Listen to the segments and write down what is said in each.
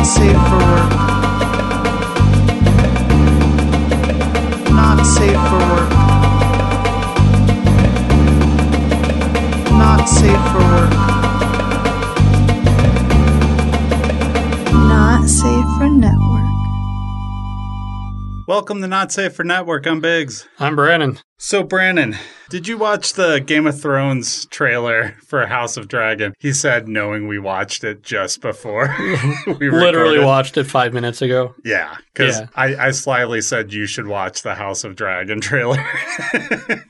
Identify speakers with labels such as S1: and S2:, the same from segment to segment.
S1: Not safe for work. Not safe for work. Not safe for work.
S2: Not safe for network.
S3: Welcome to Not Safe for Network. I'm Biggs.
S4: I'm Brandon.
S3: So, Brandon, did you watch the Game of Thrones trailer for House of Dragon? He said, knowing we watched it just before we
S4: Literally
S3: recorded.
S4: watched it five minutes ago.
S3: Yeah, because
S4: Yeah.
S3: I, I slyly said you should watch the House of Dragon trailer.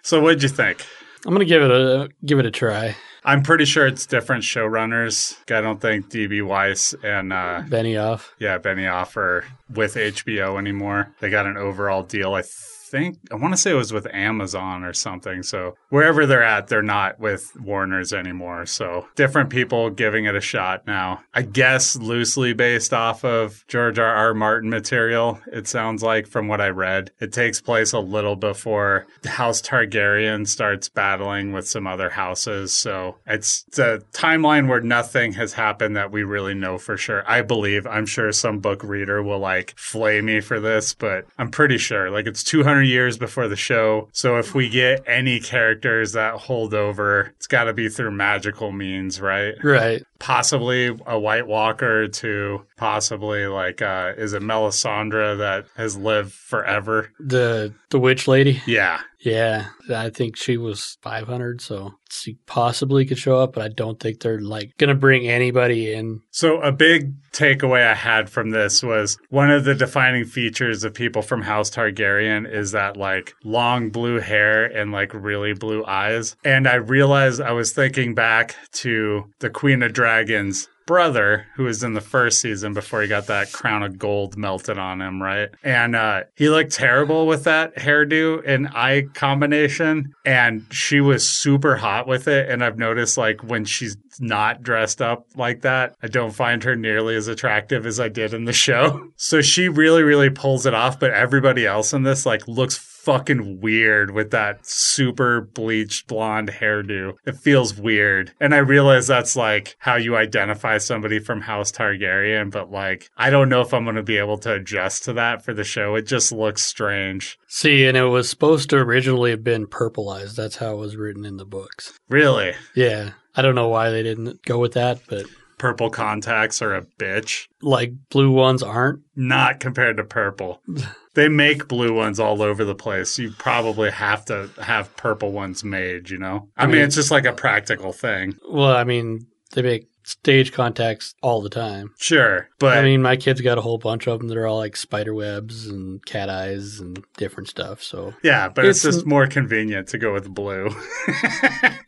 S3: so, what'd you think?
S4: I'm gonna give it a give it a try.
S3: I'm pretty sure it's different showrunners. I don't think DB Weiss and uh,
S4: Benioff.
S3: yeah Benioff are with HBO anymore. They got an overall deal. I think I want to say it was with Amazon or something. So wherever they're at, they're not with Warner's anymore. So different people giving it a shot now. I guess loosely based off of George R. R. Martin material. It sounds like from what I read, it takes place a little before House Targaryen starts battling with some other houses. So it's the timeline where nothing has happened that we really know for sure. I believe. I'm sure some book reader will like flay me for this, but I'm pretty sure. Like it's 200 years before the show. So if we get any characters that hold over, it's got to be through magical means, right?
S4: Right.
S3: Possibly a White Walker to possibly like, uh, is it Melisandre that has lived forever?
S4: The the witch lady.
S3: Yeah.
S4: Yeah. I think she was 500, so she possibly could show up, but I don't think they're like gonna bring anybody in.
S3: So a big takeaway I had from this was one of the defining features of people from House Targaryen is that like long blue hair and like really blue eyes. And I realized I was thinking back to the Queen of Dragons brother who was in the first season before he got that crown of gold melted on him, right? And uh, he looked terrible with that hairdo and eye combination. And she was super hot with it. And I've noticed like when she's not dressed up like that, I don't find her nearly as attractive as I did in the show. So she really, really pulls it off. But everybody else in this like looks fucking weird with that super bleached blonde hairdo. It feels weird. And I realize that's like how you identify somebody from House Targaryen, but like I don't know if I'm going to be able to adjust to that for the show. It just looks strange.
S4: See, and it was supposed to originally have been purpleized. That's how it was written in the books.
S3: Really?
S4: Yeah. I don't know why they didn't go with that, but
S3: Purple contacts are a bitch.
S4: like blue ones aren't.
S3: Not compared to purple. They make blue ones all over the place. You probably have to have purple ones made, you know? I,
S4: I
S3: mean,
S4: mean-
S3: it's just like a practical thing.
S4: Well, I mean, they make stage contacts all the time.
S3: Sure. But
S4: I mean, my kids got a whole bunch of them that are all like spider webs and cat eyes and different stuff. So
S3: yeah, but it's,
S4: it's-
S3: just more convenient to go with blue.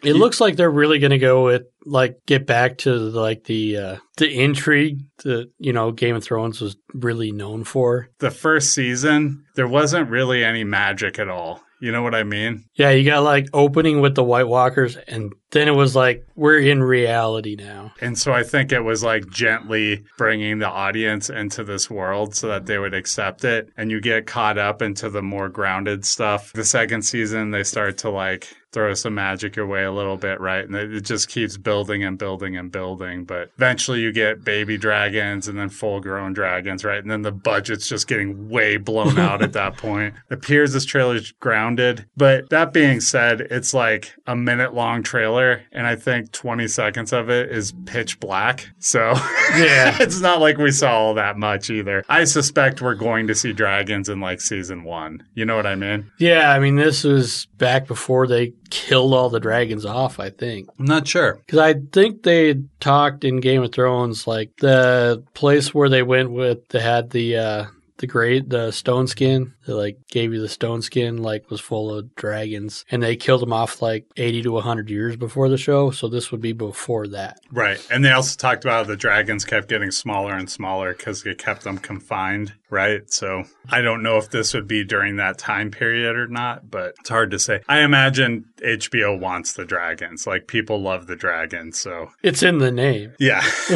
S4: it looks like they're really going to go with like get back to like the uh, the intrigue that you know Game of Thrones was really known for.
S3: the first season, there wasn't really any magic at all. You know what I mean?
S4: Yeah, you got like opening with the White Walkers, and then it was like we're in reality now.
S3: And so I think it was like gently bringing the audience into this world so that they would accept it. And you get caught up into the more grounded stuff. The second season, they start to like throw some magic your way a little bit, right? And it it just keeps building and building and building. But eventually you get baby dragons and then full grown dragons, right? And then the budget's just getting way blown out at that point. It appears this trailer's grounded. But that being said, it's like a minute long trailer. And I think 20 seconds of it is pitch black. So
S4: Yeah.
S3: it's not like we saw all that much either. I suspect we're going to see dragons in like season one. You know what I mean?
S4: Yeah, I mean this was back before they killed all the dragons off. I think.
S3: I'm not sure.
S4: Because I think they talked in Game of Thrones, like the place where they went with, they had the uh, the great the stone skin. They like gave you the stone skin, like was full of dragons, and they killed them off like eighty to hundred years before the show. So this would be before that.
S3: Right. And they also talked about how the dragons kept getting smaller and smaller because it kept them confined, right? So I don't know if this would be during that time period or not, but it's hard to say. I imagine HBO wants the dragons. Like people love the dragons. So
S4: It's in the name.
S3: yeah,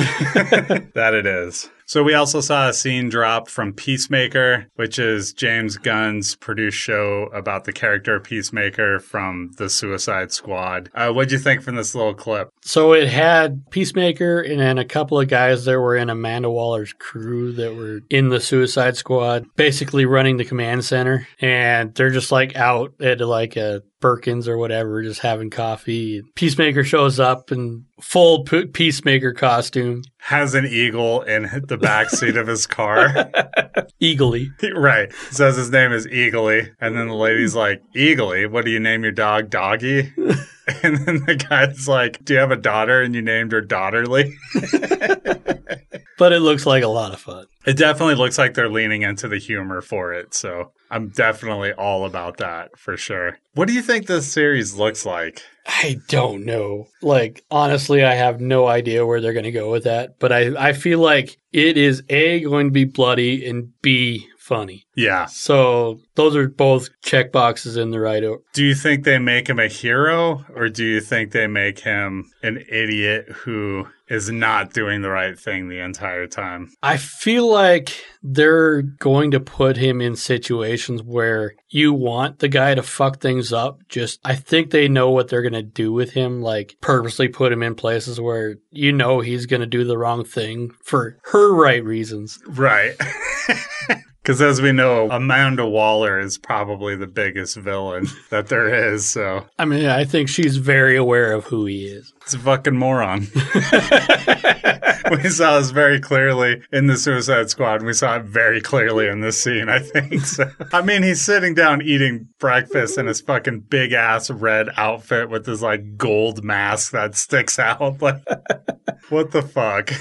S3: that it is. So we also saw a scene drop from Peacemaker, which is James Gunn's produced show about the character Peacemaker from the Suicide Squad. Uh, what'd you think from this little clip?
S4: So it had Peacemaker and then a couple of guys that were in Amanda Waller's crew that were in the Suicide Squad, basically running the command center. And they're just like out at like a Birkins or whatever, just having coffee. Peacemaker shows up in full P- Peacemaker costume,
S3: Has an eagle in the back seat of his car.
S4: eagly.
S3: right. Says his name is Eagly. And then the lady's like, Eagly? What do you name your dog? Doggy? And then the guy's like, Do you have a daughter? And you named her Daughterly?
S4: But it looks like a lot of fun.
S3: It definitely looks like they're leaning into the humor for it. So I'm definitely all about that for sure. What do you think this series looks like?
S4: I don't know. Like, honestly, I have no idea where they're going to go with that. But I, I feel like it is A, going to be bloody, and B, funny.
S3: Yeah.
S4: So those are both check boxes in the right order.
S3: Do you think they make him a hero or do you think they make him an idiot who is not doing the right thing the entire time?
S4: I feel like they're going to put him in situations where you want the guy to fuck things up. Just, I think they know what they're going to do with him, like purposely put him in places where you know he's going to do the wrong thing for her right reasons.
S3: Right. Because as we know, Amanda Waller is probably the biggest villain that there is. So
S4: I mean, I think she's very aware of who he is.
S3: it's a fucking moron. we saw this very clearly in the Suicide Squad. And we saw it very clearly in this scene, I think. So, I mean, he's sitting down eating breakfast in his fucking big ass red outfit with his like gold mask that sticks out. Like, what the fuck?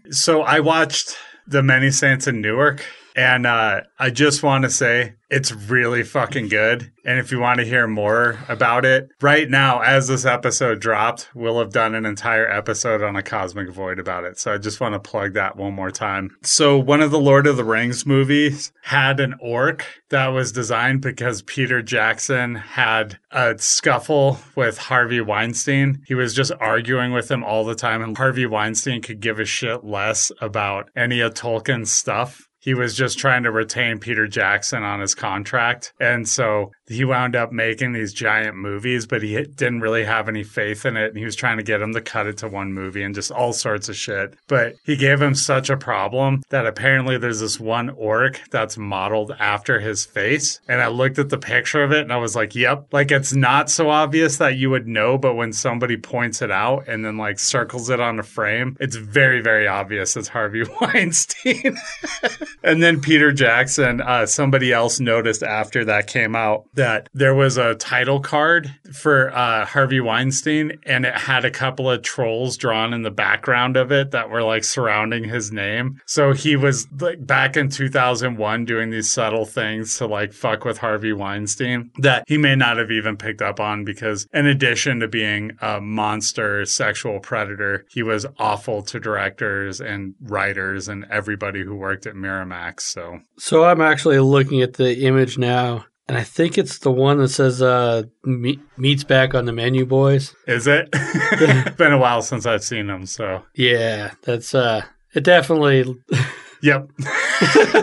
S3: so I watched The Many Saints in Newark. And uh, I just want to say it's really fucking good. And if you want to hear more about it, right now, as this episode dropped, we'll have done an entire episode on a cosmic void about it. So I just want to plug that one more time. So one of the Lord of the Rings movies had an orc that was designed because Peter Jackson had a scuffle with Harvey Weinstein. He was just arguing with him all the time, and Harvey Weinstein could give a shit less about any of Tolkien's stuff he was just trying to retain Peter Jackson on his contract. And so he wound up making these giant movies, but he didn't really have any faith in it. And he was trying to get him to cut it to one movie and just all sorts of shit. But he gave him such a problem that apparently there's this one orc that's modeled after his face. And I looked at the picture of it and I was like, yep, like it's not so obvious that you would know. But when somebody points it out and then like circles it on a frame, it's very, very obvious it's Harvey Weinstein. and then Peter Jackson, uh, somebody else noticed after that came out that there was a title card for uh, Harvey Weinstein, and it had a couple of trolls drawn in the background of it that were like surrounding his name. So he was like back in 2001 doing these subtle things to like fuck with Harvey Weinstein that he may not have even picked up on because, in addition to being a monster sexual predator, he was awful to directors and writers and everybody who worked at Miramax. So
S4: So I'm actually looking at the image now, and I think it's the one that says uh, me- "Meats back on the menu, boys."
S3: is it? it's been a while since I've seen him. So
S4: Yeah, that's uh, it. Definitely.
S3: Yep.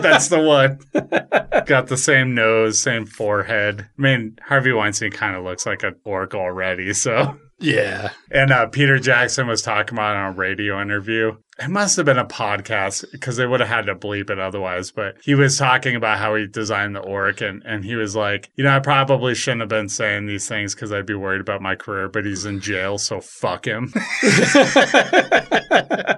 S3: That's the one. Got the same nose, same forehead. I mean, Harvey Weinstein kind of looks like an orc already. So,
S4: Yeah,
S3: and uh, Peter Jackson was talking about it on a radio interview. It must have been a podcast because they would have had to bleep it otherwise. But he was talking about how he designed the orc, and, and he was like, you know, I probably shouldn't have been saying these things because I'd be worried about my career, but he's in jail, so fuck him.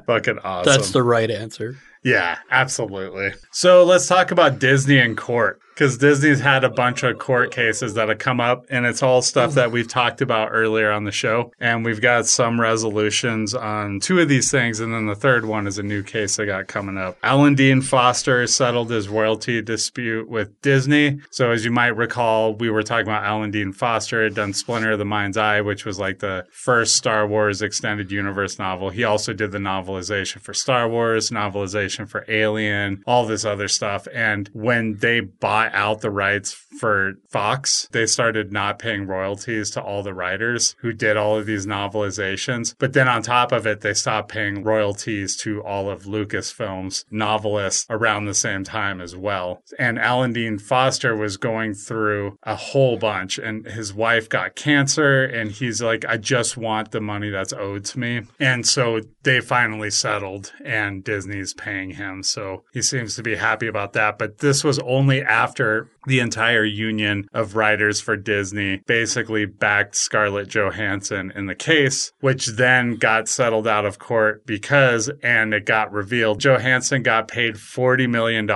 S3: Fucking awesome.
S4: that's the right answer.
S3: Yeah, absolutely. So let's talk about Disney and court because Disney's had a bunch of court cases that have come up, and it's all stuff that we've talked about earlier on the show. And we've got some resolutions on two of these things, and then the third one is a new case that got coming up. Alan Dean Foster settled his royalty dispute with Disney. So as you might recall, we were talking about Alan Dean Foster had done Splinter of the Mind's Eye, which was like the first Star Wars extended universe novel. He also did the novelization for Star Wars, novelization for Alien, all this other stuff. And when they bought out the rights for Fox, they started not paying royalties to all the writers who did all of these novelizations. But then on top of it, they stopped paying royalties to all of Lucasfilm's novelists around the same time as well. And Alan Dean Foster was going through a whole bunch, and his wife got cancer, and he's like, I just want the money that's owed to me. And so they finally settled, and Disney's paying him. So he seems to be happy about that. But this was only after after the entire union of writers for Disney basically backed Scarlett Johansson in the case, which then got settled out of court because, and it got revealed, Johansson got paid $40 million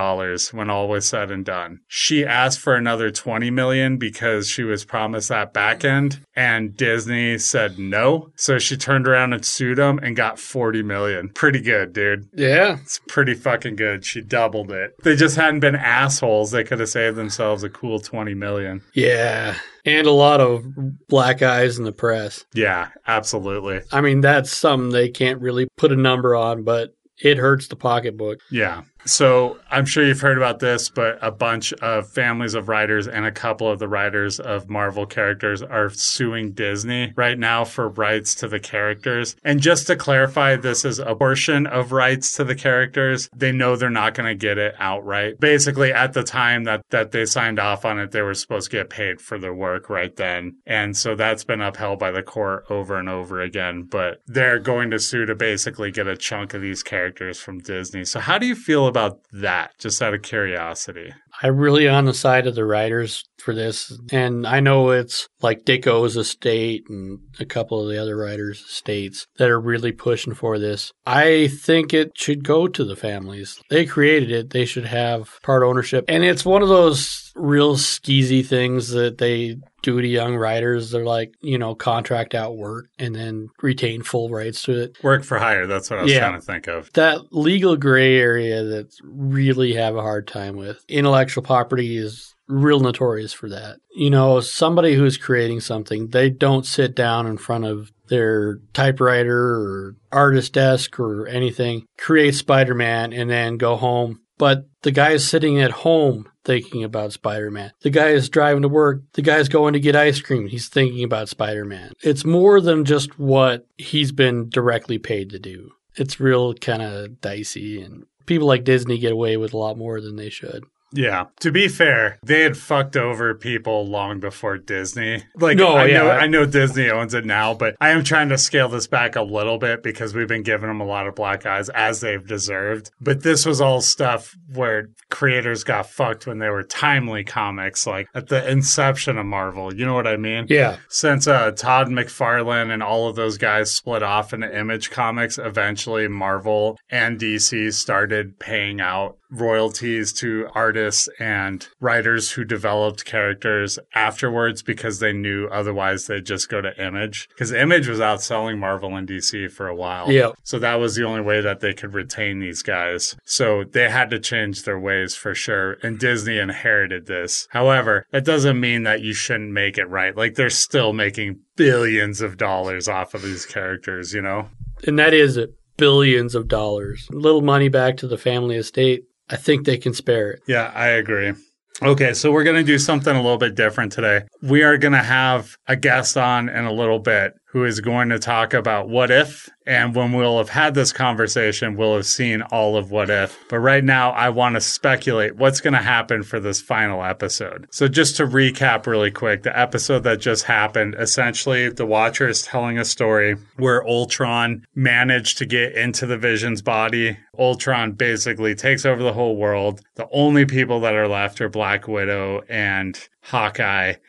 S3: when all was said and done. She asked for another 20 million because she was promised that back end and Disney said no. So she turned around and sued them and got 40 million. Pretty good, dude.
S4: Yeah.
S3: It's pretty fucking good. She doubled it. They just hadn't been assholes. They could have saved themselves a cool 20 million.
S4: Yeah. And a lot of black eyes in the press.
S3: Yeah, absolutely.
S4: I mean, that's something they can't really put a number on, but it hurts the pocketbook.
S3: Yeah. So I'm sure you've heard about this, but a bunch of families of writers and a couple of the writers of Marvel characters are suing Disney right now for rights to the characters. And just to clarify, this is a portion of rights to the characters. They know they're not going to get it outright. Basically, at the time that, that they signed off on it, they were supposed to get paid for their work right then. And so that's been upheld by the court over and over again. But they're going to sue to basically get a chunk of these characters from Disney. So how do you feel about that, just out of curiosity?
S4: I'm really on the side of the writers for this. And I know it's like Ditko's estate and a couple of the other writers' estates that are really pushing for this. I think it should go to the families. They created it, they should have part ownership. And it's one of those real skeezy things that they do to young writers. They're like, you know, contract out work and then retain full rights to it.
S3: Work for hire. That's what I was
S4: Yeah.
S3: trying to think of.
S4: That legal gray area that really have a hard time with. Intellectual property is real notorious for that. You know, somebody who's creating something, they don't sit down in front of their typewriter or artist desk or anything, create Spider Man and then go home. But the guy is sitting at home thinking about Spider Man. The guy is driving to work. The guy's going to get ice cream. He's thinking about Spider Man. It's more than just what he's been directly paid to do. It's real kind of dicey, and people like Disney get away with a lot more than they should.
S3: Yeah. To be fair, they had fucked over people long before Disney. Like,
S4: No,
S3: I
S4: yeah.
S3: know, I know Disney owns it now, but I am trying to scale this back a little bit because we've been giving them a lot of black eyes as they've deserved. But this was all stuff where creators got fucked when they were timely comics, like at the inception of Marvel. You know what I mean?
S4: Yeah.
S3: Since uh, Todd McFarlane and all of those guys split off into Image Comics, eventually Marvel and DC started paying out royalties to artists and writers who developed characters afterwards because they knew otherwise they'd just go to Image. Because Image was outselling Marvel and DC for a while.
S4: Yeah.
S3: So that was the only way that they could retain these guys. So they had to change their ways for sure. And Disney inherited this. However, that doesn't mean that you shouldn't make it right. Like they're still making billions of dollars off of these characters, you know?
S4: And that is it. Billions of dollars. Little money back to the family estate. I think they can spare it.
S3: Yeah, I agree. Okay, so we're going to do something a little bit different today. We are going to have a guest on in a little bit who is going to talk about what if. And when we'll have had this conversation, we'll have seen all of what if. But right now, I want to speculate what's going to happen for this final episode. So, just to recap really quick, the episode that just happened essentially, the Watcher is telling a story where Ultron managed to get into the Vision's body. Ultron basically takes over the whole world. The only people that are left are Black Widow and Hawkeye.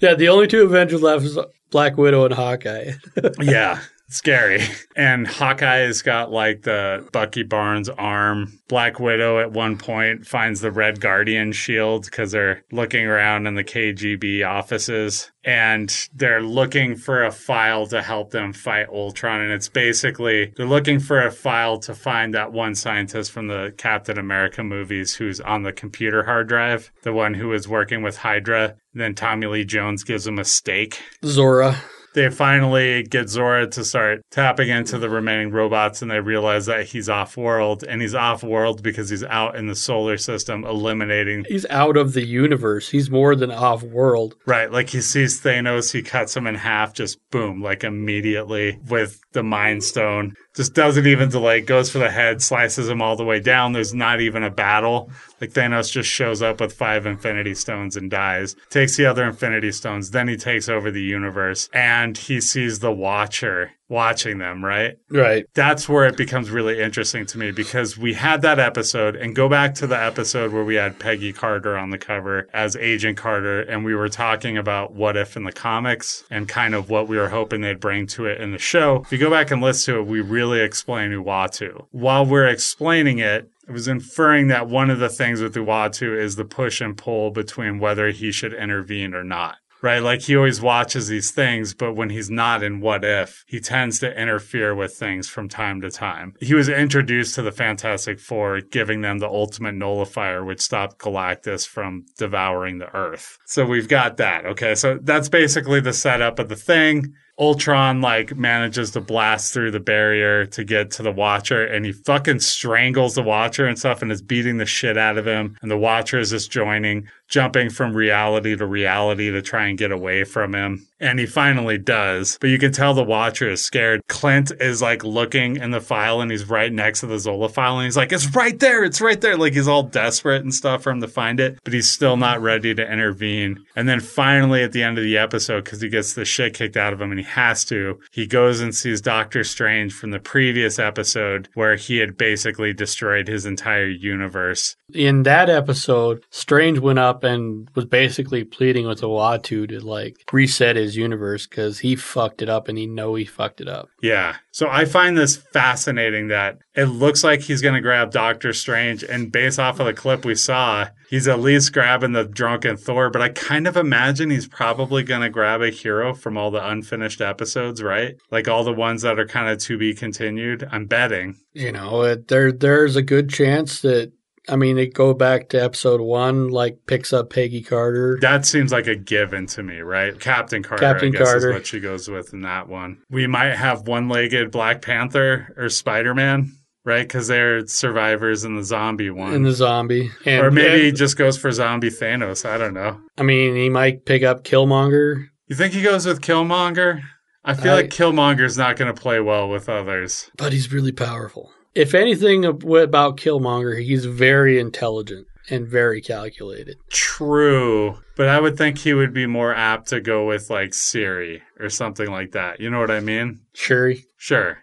S4: Yeah, the only two Avengers left is Black Widow and Hawkeye.
S3: yeah. Scary. And Hawkeye's got like the Bucky Barnes arm. Black Widow at one point finds the Red Guardian shield because they're looking around in the KGB offices and they're looking for a file to help them fight Ultron. And it's basically they're looking for a file to find that one scientist from the Captain America movies who's on the computer hard drive, the one who was working with Hydra. Then Tommy Lee Jones gives him a stake.
S4: Zola.
S3: they finally get Zola to start tapping into the remaining robots and they realize that he's off world and he's off world because he's out in the solar system eliminating
S4: He's out of the universe. He's more than off world.
S3: Right, like he sees Thanos, he cuts him in half, just boom, like immediately with the Mind Stone. Just doesn't even delay, goes for the head, slices him all the way down. There's not even a battle. Like Thanos just shows up with five Infinity Stones and dies. Takes the other Infinity Stones, then he takes over the universe and he sees the Watcher watching them, right?
S4: Right.
S3: that's where it becomes really interesting to me because we had that episode and go back to the episode where we had Peggy Carter on the cover as Agent Carter and we were talking about what if in the comics and kind of what we were hoping they'd bring to it in the show. If you go back and listen to it, we really explain Uatu. While we're explaining it, I was inferring that one of the things with Uatu is the push and pull between whether he should intervene or not right? Like he always watches these things, but when he's not in What If, he tends to interfere with things from time to time. He was introduced to the Fantastic Four, giving them the ultimate nullifier, which stopped Galactus from devouring the Earth. So we've got that. Okay. So that's basically the setup of the thing. Ultron like manages to blast through the barrier to get to the Watcher and he fucking strangles the Watcher and stuff and is beating the shit out of him. And the Watcher is just joining, jumping from reality to reality to try and get away from him. And he finally does. But you can tell the Watcher is scared. Clint is like looking in the file and he's right next to the Zola file and he's like, it's right there. It's right there. Like he's all desperate and stuff for him to find it, but he's still not ready to intervene. And then finally at the end of the episode, because he gets the shit kicked out of him and he has to, he goes and sees Doctor Strange from the previous episode where he had basically destroyed his entire universe.
S4: In that episode, Strange went up and was basically pleading with Uatu to like reset his universe because he fucked it up and he know he fucked it up.
S3: Yeah. So I find this fascinating that it looks like he's going to grab Doctor Strange. And based off of the clip we saw, he's at least grabbing the drunken Thor. But I kind of imagine he's probably going to grab a hero from all the unfinished episodes, right? Like all the ones that are kind of to be continued. I'm betting.
S4: You know, it, there there's a good chance that I mean, they go back to episode one, like picks up Peggy Carter.
S3: That seems like a given to me, right? Captain Carter,
S4: Captain
S3: I guess,
S4: Carter.
S3: is what she goes with in that one. We might have one-legged Black Panther or Spider-Man, right? Because they're survivors in the zombie one.
S4: in the zombie, and
S3: or maybe he just goes for zombie Thanos. I don't know.
S4: I mean, he might pick up Killmonger.
S3: You think he goes with Killmonger? I feel
S4: I-
S3: like Killmonger's not going to play well with others.
S4: but he's really powerful. If anything about Killmonger, he's very intelligent and very calculated.
S3: True, but I would think he would be more apt to go with like Siri or something like that. You know what I mean?
S4: Shuri,
S3: Sure.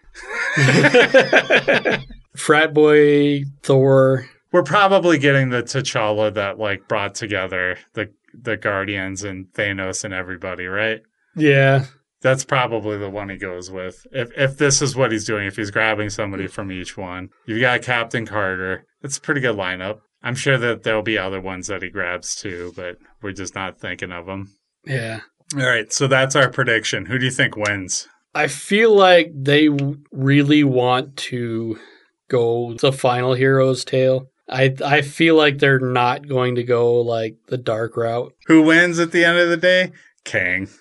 S4: frat boy, Thor.
S3: We're probably getting the T'Challa that like brought together the the Guardians and Thanos and everybody, right?
S4: Yeah,
S3: That's probably the one he goes with. If if this is what he's doing, if he's grabbing somebody from each one, you've got Captain Carter. It's a pretty good lineup. I'm sure that there'll be other ones that he grabs too, but we're just not thinking of them.
S4: yeah.
S3: All right, so that's our prediction. Who do you think wins?
S4: I feel like they really want to go the final hero's tale. I I feel like they're not going to go like the dark route.
S3: Who wins at the end of the day? Kang.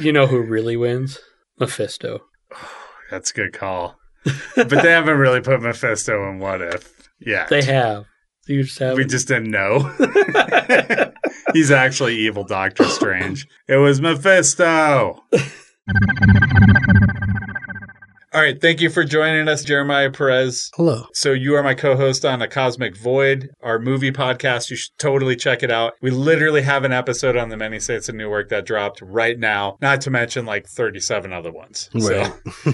S4: You know who really wins? Mephisto.
S3: that's a good call. But they haven't really put Mephisto in What If Yeah,
S4: They have. You just have.
S3: We just didn't know. He's actually evil Doctor Strange. It was Mephisto. All right. Thank you for joining us, Jeremiah Perez.
S2: Hello.
S3: So, you are my co host on A Cosmic Void, our movie podcast. You should totally check it out. We literally have an episode on the Many Saints of Newark that dropped right now, not to mention like 37 other ones. So,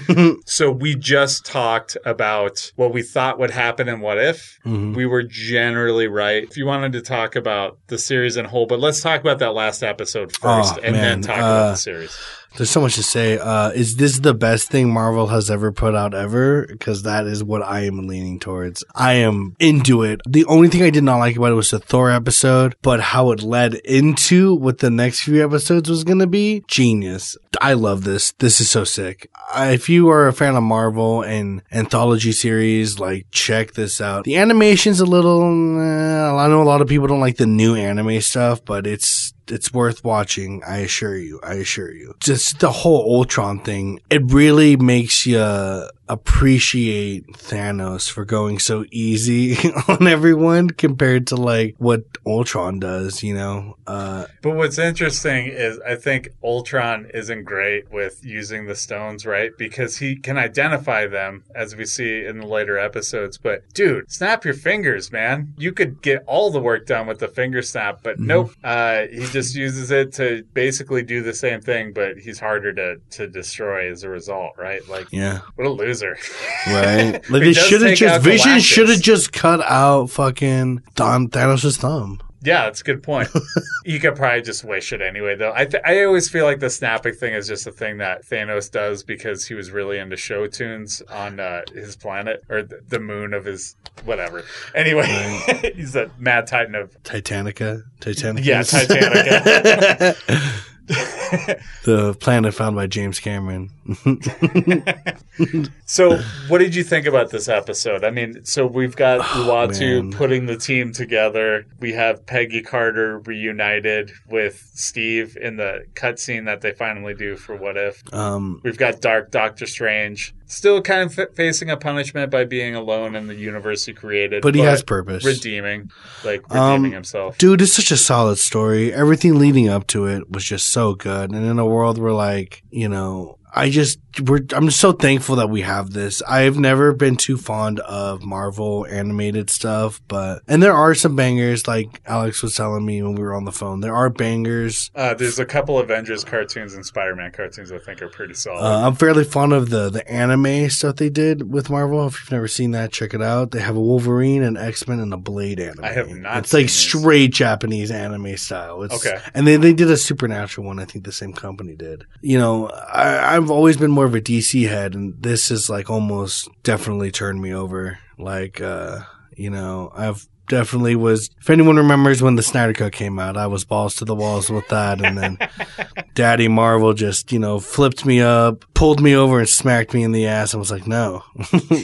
S2: Right.
S3: so we just talked about what we thought would happen and what if.
S2: Mhm.
S3: We were generally right. If you wanted to talk about the series in whole, but let's talk about that last episode first
S2: Oh,
S3: and then
S2: man.
S3: talk about
S2: Uh,
S3: the series.
S2: There's so much to say. Uh, is this the best thing Marvel has ever put out ever? Because that is what I am leaning towards. I am into it. The only thing I did not like about it was the Thor episode, but how it led into what the next few episodes was going to be, genius. I love this. This is so sick. I, if you are a fan of Marvel and anthology series, like check this out. The animation's a little, eh, I know a lot of people don't like the new anime stuff, but it's it's worth watching. I assure you. I assure you. Just the whole Ultron thing. It really makes you appreciate Thanos for going so easy on everyone compared to like what Ultron does. You know. Uh,
S3: But what's interesting is I think Ultron isn't great with using the stones, right? Because he can identify them as we see in the later episodes. But dude, snap your fingers, man. You could get all the work done with the finger snap, but nope. Uh, he just uses it to basically do the same thing, but he's harder to, to destroy as a result, right? Like,
S2: yeah.
S3: what a loser.
S2: Right. Like
S3: He
S2: they should have just Vision should have just cut out fucking Don Thanos' thumb.
S3: Yeah, that's a good point. you could probably just wish it anyway, though. I th- I always feel like the snapping thing is just a thing that Thanos does because he was really into show tunes on uh, his planet or th- the moon of his whatever. Anyway, he's a mad titan of
S2: Titanica. Titanic.
S3: Yeah, Titanica.
S2: The planet found by James Cameron.
S3: So, what did you think about this episode? I mean, so we've got Uatu
S2: Oh, man.
S3: putting the team together. We have Peggy Carter reunited with Steve in the cutscene that they finally do for What If.
S2: Um,
S3: We've got Dark Doctor Strange, still kind of f- facing a punishment by being alone in the universe he created,
S2: but he has purpose.
S3: redeeming, like
S2: Um,
S3: redeeming himself.
S2: Dude, it's such a solid story. Everything leading up to it was just so good. And in a world where, like, you know, I just, we're, I'm just so thankful that we have this. I've never been too fond of Marvel animated stuff, but, and there are some bangers, like Alex was telling me when we were on the phone. There are bangers.
S3: Uh, there's a couple Avengers cartoons and Spider-Man cartoons I think are pretty solid.
S2: Uh, I'm fairly fond of the the anime stuff they did with Marvel. If you've never seen that, check it out. They have a Wolverine, an X Men, and a Blade anime.
S3: I have not
S2: It's like straight Japanese anime style. It's,
S3: Okay.
S2: and they they did a supernatural one. I think the same company did. You know, I, I've always been more of a DC head, and this is like almost definitely turned me over. Like, uh, you know, I've definitely was. If anyone remembers when the Snyder Cut came out, I was balls to the walls with that, and then. Daddy Marvel just, you know, flipped me up, pulled me over and smacked me in the ass and was like, no,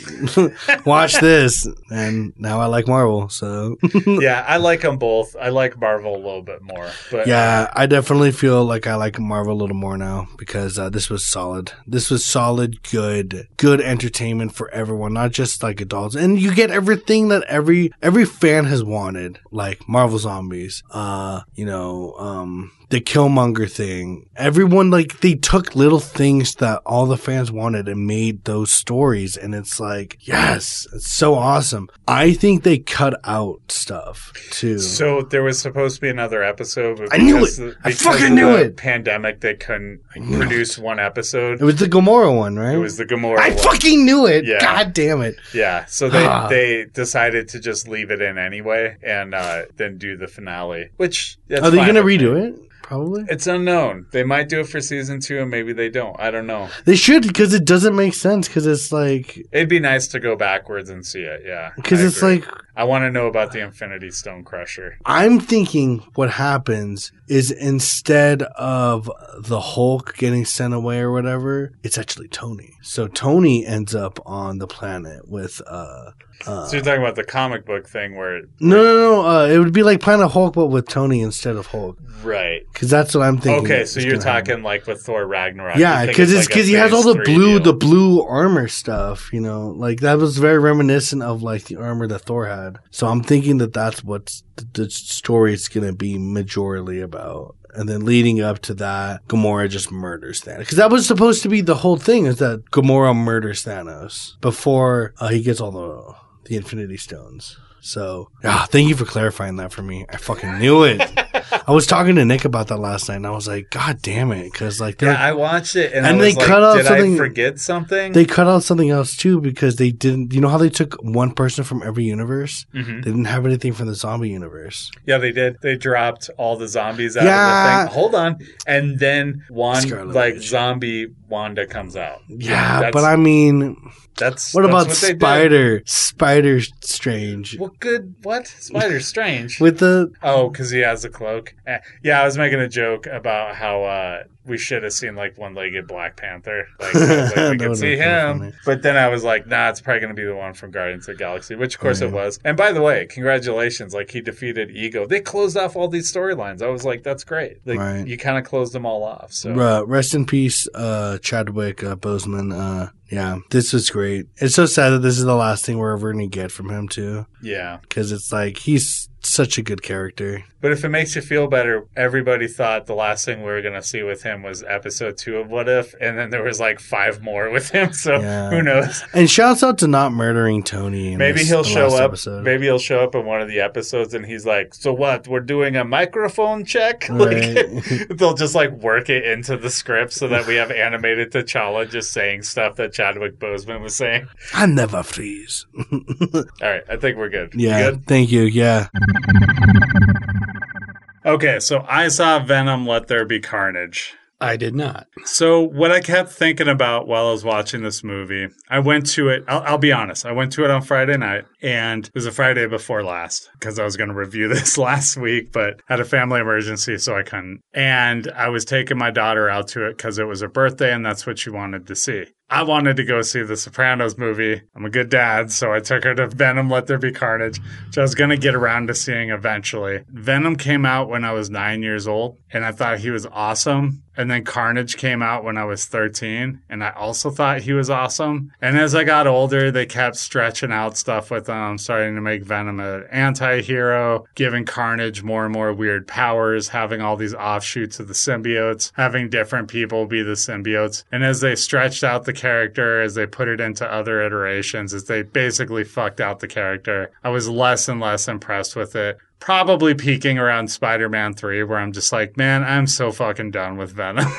S2: watch this. And now I like Marvel. So
S3: yeah, I like them both. I like Marvel a little bit more, but
S2: yeah, I definitely feel like I like Marvel a little more now because uh, this was solid. This was solid, good, good entertainment for everyone, not just like adults. And you get everything that every, every fan has wanted, like Marvel Zombies, uh, you know, um, the Killmonger thing. Everyone like they took little things that all the fans wanted and made those stories, and it's like, yes, it's so awesome. I think they cut out stuff too.
S3: So there was supposed to be another episode,
S2: I knew it.
S3: the-
S2: I fucking knew it.
S3: Pandemic, they couldn't produce one episode.
S2: it was the Gamora one, right?
S3: It was the Gamora.
S2: I
S3: one.
S2: fucking knew it.
S3: Yeah.
S2: God damn it.
S3: Yeah, so they
S2: Ah.
S3: they decided to just leave it in anyway, and uh, then do the finale. Which that's
S2: Are they going to
S3: me.
S2: redo it? Probably.
S3: It's unknown. They might do it for season two, and maybe they don't. I don't know.
S2: They should because it doesn't make sense because it's like
S3: It'd be nice to go backwards and see it. Yeah,
S2: because it's like
S3: I want to know about the Infinity Stone Crusher.
S2: I'm thinking what happens is instead of the Hulk getting sent away or whatever, it's actually Tony. So Tony ends up on the planet with uh uh
S3: So you're talking about the comic book thing, where
S2: no no no uh it would be like Planet Hulk but with Tony instead of Hulk
S3: right?
S2: because that's what I'm thinking.
S3: Okay, so you're
S2: gonna happen.
S3: talking like with Thor Ragnarok.
S2: Yeah, because it's
S3: like
S2: because he has all the blue,
S3: deal.
S2: the blue armor stuff. You know, like that was very reminiscent of like the armor that Thor had. So I'm thinking that that's what the, the story is going to be majorly about. And then leading up to that, Gamora just murders Thanos because that was supposed to be the whole thing is that Gamora murders Thanos before uh, he gets all the the Infinity Stones. So, ah, thank you for clarifying that for me. I fucking knew it. I was talking to Nick about that last night, and I was like, "God damn it!" Because like,
S3: Yeah, I watched it and,
S2: And
S3: I
S2: they
S3: like,
S2: cut out
S3: did
S2: something-
S3: I forget something?
S2: they cut out something else too because they didn't. You know how they took one person from every universe?
S3: Mhm.
S2: They didn't have anything from the zombie universe.
S3: Yeah, they did. They dropped all the zombies out
S2: Yeah.
S3: of the thing. Hold on, and then one
S2: Scarlet
S3: like
S2: Witch.
S3: zombie Wanda comes out.
S2: Yeah,
S3: That's-
S2: but I mean,
S3: That's
S2: what
S3: that's
S2: about
S3: what.
S2: Spider? Spider Strange.
S3: What good. What? Spider strange.
S2: with the
S3: oh, because he has a cloak. Eh, Yeah, I was making a joke about how uh, we should have seen like one-legged Black Panther. Like, like we could see him.
S2: funny.
S3: But then I was like, nah, it's probably going to be the one from Guardians of the Galaxy, which of course it
S2: Yeah.
S3: was. And by the way, congratulations! Like he defeated Ego. They closed off all these storylines. I was like, that's great. Like
S2: Right.
S3: you kind of closed them all off. So
S2: uh, rest in peace, uh, Chadwick uh, Boseman. Uh, yeah, this was great. It's so sad that this is the last thing we're ever gonna get from him too,
S3: yeah.
S2: because it's like he's such a good character.
S3: But if it makes you feel better, everybody thought the last thing we were going to see with him was episode two of What If, and then there was like five more with him. So
S2: Yeah.
S3: who knows?
S2: And shouts out to not murdering Tony.
S3: Maybe
S2: this-
S3: he'll show up.
S2: episode.
S3: Maybe he'll show up in one of the episodes, and he's like, "So what? We're doing a microphone check."
S2: Right.
S3: Like they'll just like work it into the script so that we have animated T'Challa just saying stuff that Chadwick Boseman was saying.
S2: I never freeze.
S3: All right, I think we're good. You
S2: yeah,
S3: Good?
S2: thank you. Yeah,
S3: Okay, so I saw Venom. Let there be carnage.
S4: I did not.
S3: So, what I kept thinking about while I was watching this movie, I went to it. I'll, I'll be honest. I went to it on Friday night, and it was a Friday before last because I was going to review this last week, but had a family emergency, so I couldn't. And I was taking my daughter out to it because it was her birthday, and that's what she wanted to see. I wanted to go see the Sopranos movie. I'm a good dad, so I took her to Venom Let There Be Carnage, which I was going to get around to seeing eventually. Venom came out when I was nine years old, and I thought he was awesome. And then Carnage came out when I was 13, and I also thought he was awesome. And as I got older, they kept stretching out stuff with him, starting to make Venom an anti hero, giving Carnage more and more weird powers, having all these offshoots of the symbiotes, having different people be the symbiotes. And as they stretched out the character, as they put it into other iterations, as they basically fucked out the character, I was less and less impressed with it probably peaking around Spider-Man 3 where I'm just like, man, I'm so fucking done with Venom.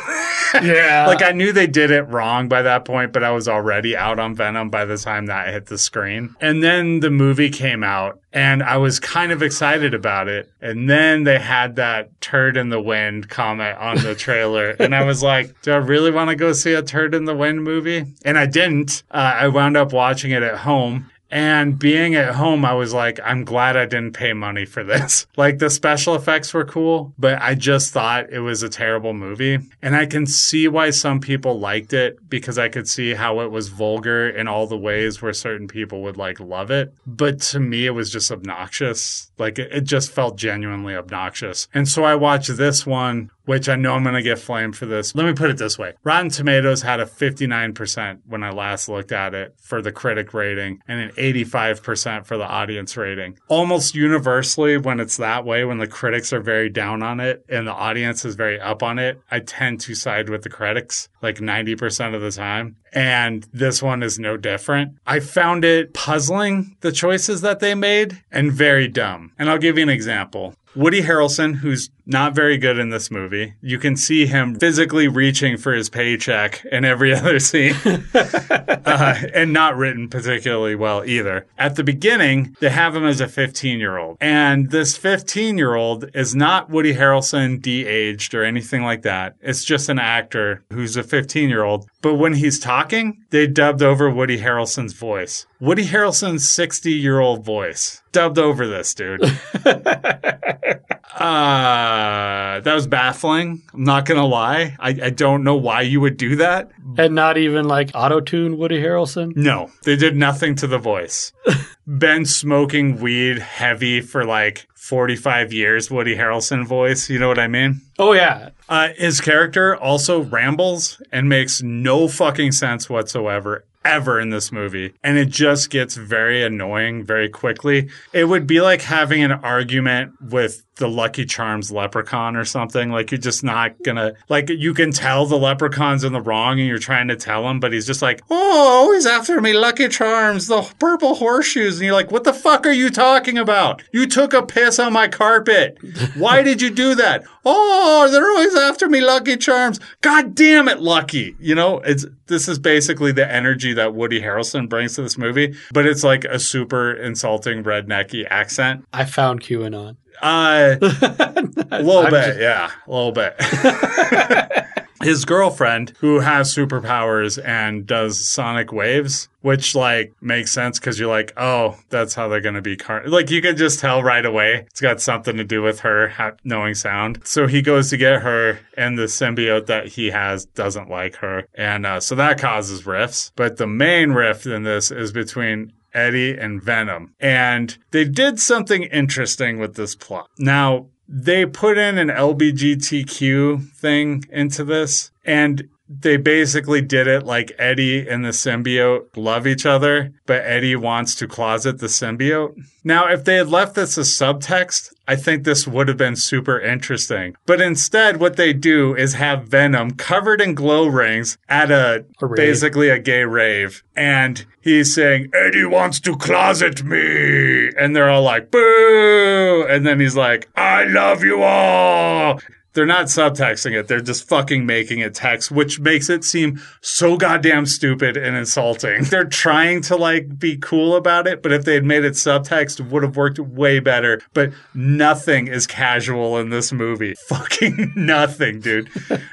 S4: Yeah.
S3: like I knew they did it wrong by that point, but I was already out on Venom by the time that hit the screen. And then the movie came out and I was kind of excited about it. And then they had that turd in the wind comment on the trailer. and I was like, do I really want to go see a turd in the wind movie? And I didn't. Uh, I wound up watching it at home. And being at home, I was like, I'm glad I didn't pay money for this. Like the special effects were cool, but I just thought it was a terrible movie. And I can see why some people liked it because I could see how it was vulgar in all the ways where certain people would like love it. But to me, it was just obnoxious. Like it, just felt genuinely obnoxious. And so I watched this one which I know I'm going to get flamed for this. Let me put it this way. Rotten Tomatoes had a 59% when I last looked at it for the critic rating and an 85% for the audience rating. Almost universally, when it's that way, when the critics are very down on it and the audience is very up on it, I tend to side with the critics like 90% of the time. And this one is no different. I found it puzzling, the choices that they made, and very dumb. And I'll give you an example. Woody Harrelson, who's not very good in this movie, you can see him physically reaching for his paycheck in every other scene, uh, and not written particularly well either. At the beginning, they have him as a 15 year old, and this 15 year old is not Woody Harrelson de aged or anything like that. It's just an actor who's a 15 year old. But when he's talking, they dubbed over Woody Harrelson's voice. Woody Harrelson's 60 year old voice dubbed over this dude. Uh, that was baffling. I'm not gonna lie. I, I don't know why you would do that.
S4: and not even like auto tune Woody Harrelson.
S3: No, they did nothing to the voice. Been smoking weed heavy for like 45 years, Woody Harrelson voice. You know what I mean?
S4: Oh yeah,
S3: Uh, his character also rambles and makes no fucking sense whatsoever ever in this movie. And it just gets very annoying very quickly. It would be like having an argument with the Lucky Charms leprechaun or something. Like you're just not gonna, like you can tell the leprechaun's in the wrong and you're trying to tell him, but he's just like, oh, he's after me, Lucky Charms, the purple horseshoes. And you're like, what the fuck are you talking about? You took a piss on my carpet. Why did you do that? Oh, they're always after me, Lucky Charms. God damn it, Lucky. You know, it's this is basically the energy that Woody Harrelson brings to this movie, but it's like a super insulting rednecky accent.
S4: I found QAnon.
S3: Uh, a little
S4: I'm
S3: bit,
S4: just-
S3: yeah, a little bit. his girlfriend who has superpowers and does sonic waves which like makes sense because you're like oh that's how they're going to be car- like you can just tell right away it's got something to do with her ha- knowing sound. So he goes to get her and the symbiote that he has doesn't like her. And uh, so that causes rifts but the main rift in this is between Eddie and Venom. And they did something interesting with this plot. Now, they put in an LBGTQ thing into this, and they basically did it like Eddie and the symbiote love each other, but Eddie wants to closet the symbiote. Now, if they had left this as subtext, I think this would have been super interesting. But instead, what they do is have Venom covered in glow rings at a,
S4: A
S3: basically a gay rave. And he's saying, Eddie wants to closet me. And they're all like, boo. And then he's like, I love you all. They're not subtexting it. They're just fucking making it text, which makes it seem so goddamn stupid and insulting. They're trying to like be cool about it, but if they had made it subtext, it would have worked way better. But nothing is casual in this movie. Fucking nothing, dude.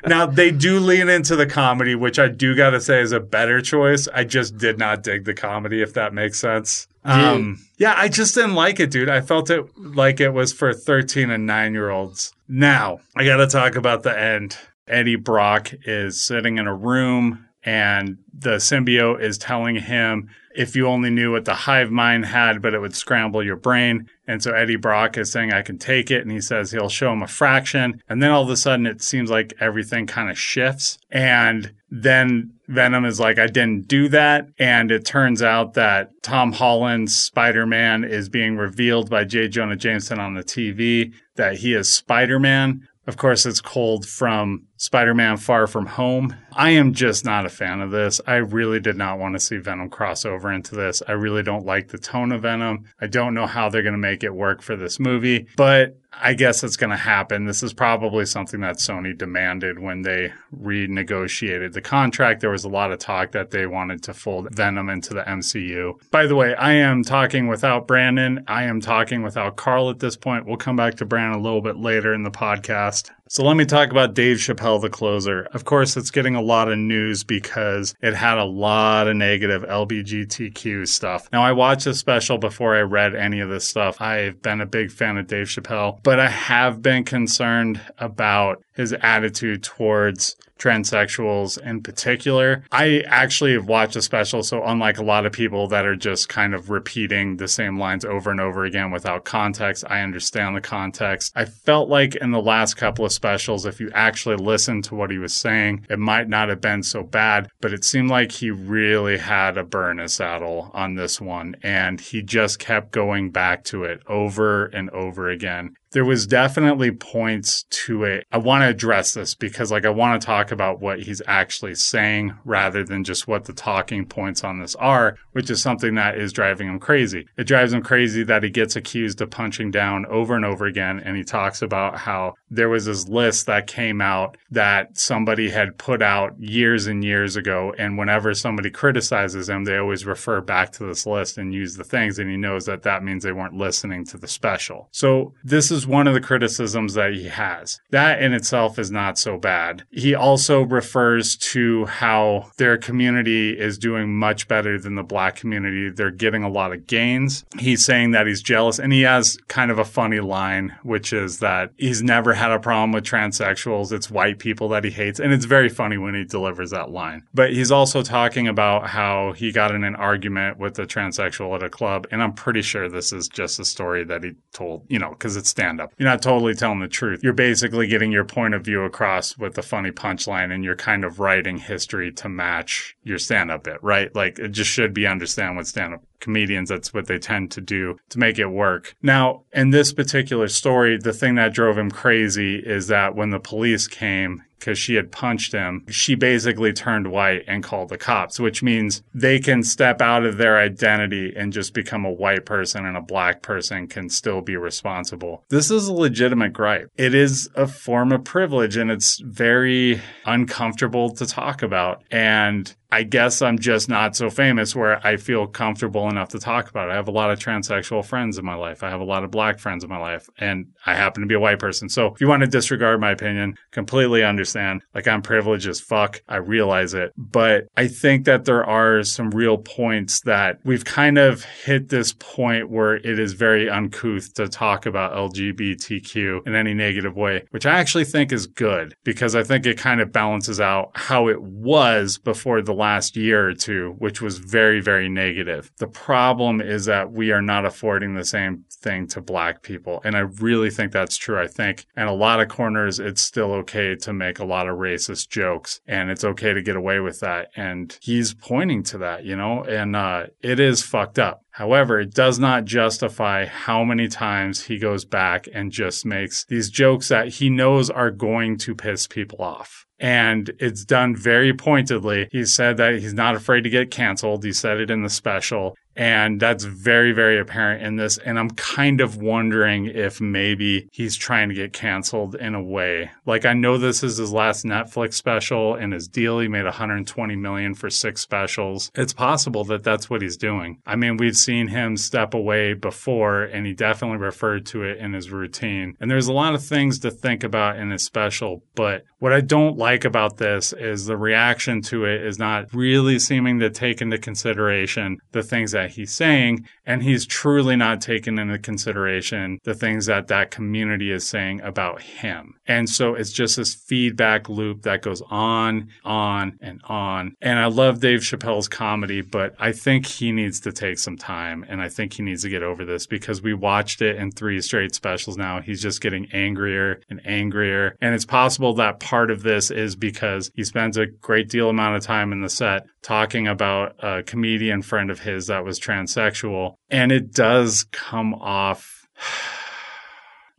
S3: now they do lean into the comedy, which I do gotta say is a better choice. I just did not dig the comedy, if that makes sense. Um, yeah, I just didn't like it, dude. I felt it like it was for 13 and 9 year olds. Now, I got to talk about the end. Eddie Brock is sitting in a room and the symbiote is telling him if you only knew what the hive mind had, but it would scramble your brain. And so Eddie Brock is saying, I can take it. And he says he'll show him a fraction. And then all of a sudden, it seems like everything kind of shifts. And then Venom is like, I didn't do that. And it turns out that Tom Holland's Spider Man is being revealed by J. Jonah Jameson on the TV, that he is Spider Man. Of course, it's cold from Spider Man Far From Home. I am just not a fan of this. I really did not want to see Venom cross over into this. I really don't like the tone of Venom. I don't know how they're going to make it work for this movie, but I guess it's going to happen. This is probably something that Sony demanded when they renegotiated the contract. There was a lot of talk that they wanted to fold Venom into the MCU. By the way, I am talking without Brandon. I am talking without Carl at this point. We'll come back to Brandon a little bit later in the podcast. So let me talk about Dave Chappelle, the closer. Of course, it's getting a lot of news because it had a lot of negative LBGTQ stuff. Now, I watched the special before I read any of this stuff. I've been a big fan of Dave Chappelle, but I have been concerned about his attitude towards transsexuals in particular. I actually have watched a special, so unlike a lot of people that are just kind of repeating the same lines over and over again without context, I understand the context. I felt like in the last couple of specials, if you actually listened to what he was saying, it might not have been so bad, but it seemed like he really had a burn his saddle on this one, and he just kept going back to it over and over again there was definitely points to it. I want to address this because like I want to talk about what he's actually saying rather than just what the talking points on this are, which is something that is driving him crazy. It drives him crazy that he gets accused of punching down over and over again and he talks about how there was this list that came out that somebody had put out years and years ago and whenever somebody criticizes him, they always refer back to this list and use the things and he knows that that means they weren't listening to the special. So this is one of the criticisms that he has. That in itself is not so bad. He also refers to how their community is doing much better than the black community. They're getting a lot of gains. He's saying that he's jealous and he has kind of a funny line, which is that he's never had a problem with transsexuals. It's white people that he hates. And it's very funny when he delivers that line. But he's also talking about how he got in an argument with a transsexual at a club. And I'm pretty sure this is just a story that he told, you know, because it's stand up. You're not totally telling the truth. You're basically getting your point of view across with a funny punchline and you're kind of writing history to match your stand up bit, right? Like it just should be understand what stand up comedians, that's what they tend to do to make it work. Now, in this particular story, the thing that drove him crazy is that when the police came, because she had punched him, she basically turned white and called the cops, which means they can step out of their identity and just become a white person and a black person can still be responsible. This is a legitimate gripe. It is a form of privilege and it's very uncomfortable to talk about. And I guess I'm just not so famous where I feel comfortable enough to talk about it. I have a lot of transsexual friends in my life. I have a lot of black friends in my life, and I happen to be a white person. So if you want to disregard my opinion, completely understand. Like I'm privileged as fuck. I realize it. But I think that there are some real points that we've kind of hit this point where it is very uncouth to talk about LGBTQ in any negative way, which I actually think is good because I think it kind of balances out how it was before the last year or two, which was very, very negative. The problem is that we are not affording the same thing to black people. And I really think that's true. I think in a lot of corners, it's still okay to make a lot of racist jokes and it's okay to get away with that. And he's pointing to that, you know, and uh, it is fucked up. However, it does not justify how many times he goes back and just makes these jokes that he knows are going to piss people off. And it's done very pointedly. He said that he's not afraid to get canceled. He said it in the special. And that's very, very apparent in this. And I'm kind of wondering if maybe he's trying to get canceled in a way. Like I know this is his last Netflix special and his deal. He made 120 million for six specials. It's possible that that's what he's doing. I mean, we've seen him step away before and he definitely referred to it in his routine. And there's a lot of things to think about in his special. But what I don't like about this is the reaction to it is not really seeming to take into consideration the things that he's saying, and he's truly not taking into consideration the things that that community is saying about him. And so it's just this feedback loop that goes on, on, and on. And I love Dave Chappelle's comedy, but I think he needs to take some time, and I think he needs to get over this because we watched it in three straight specials now. He's just getting angrier and angrier, and it's possible that part of this is because he spends a great deal amount of time in the set talking about a comedian friend of his that was transsexual. And it does come off.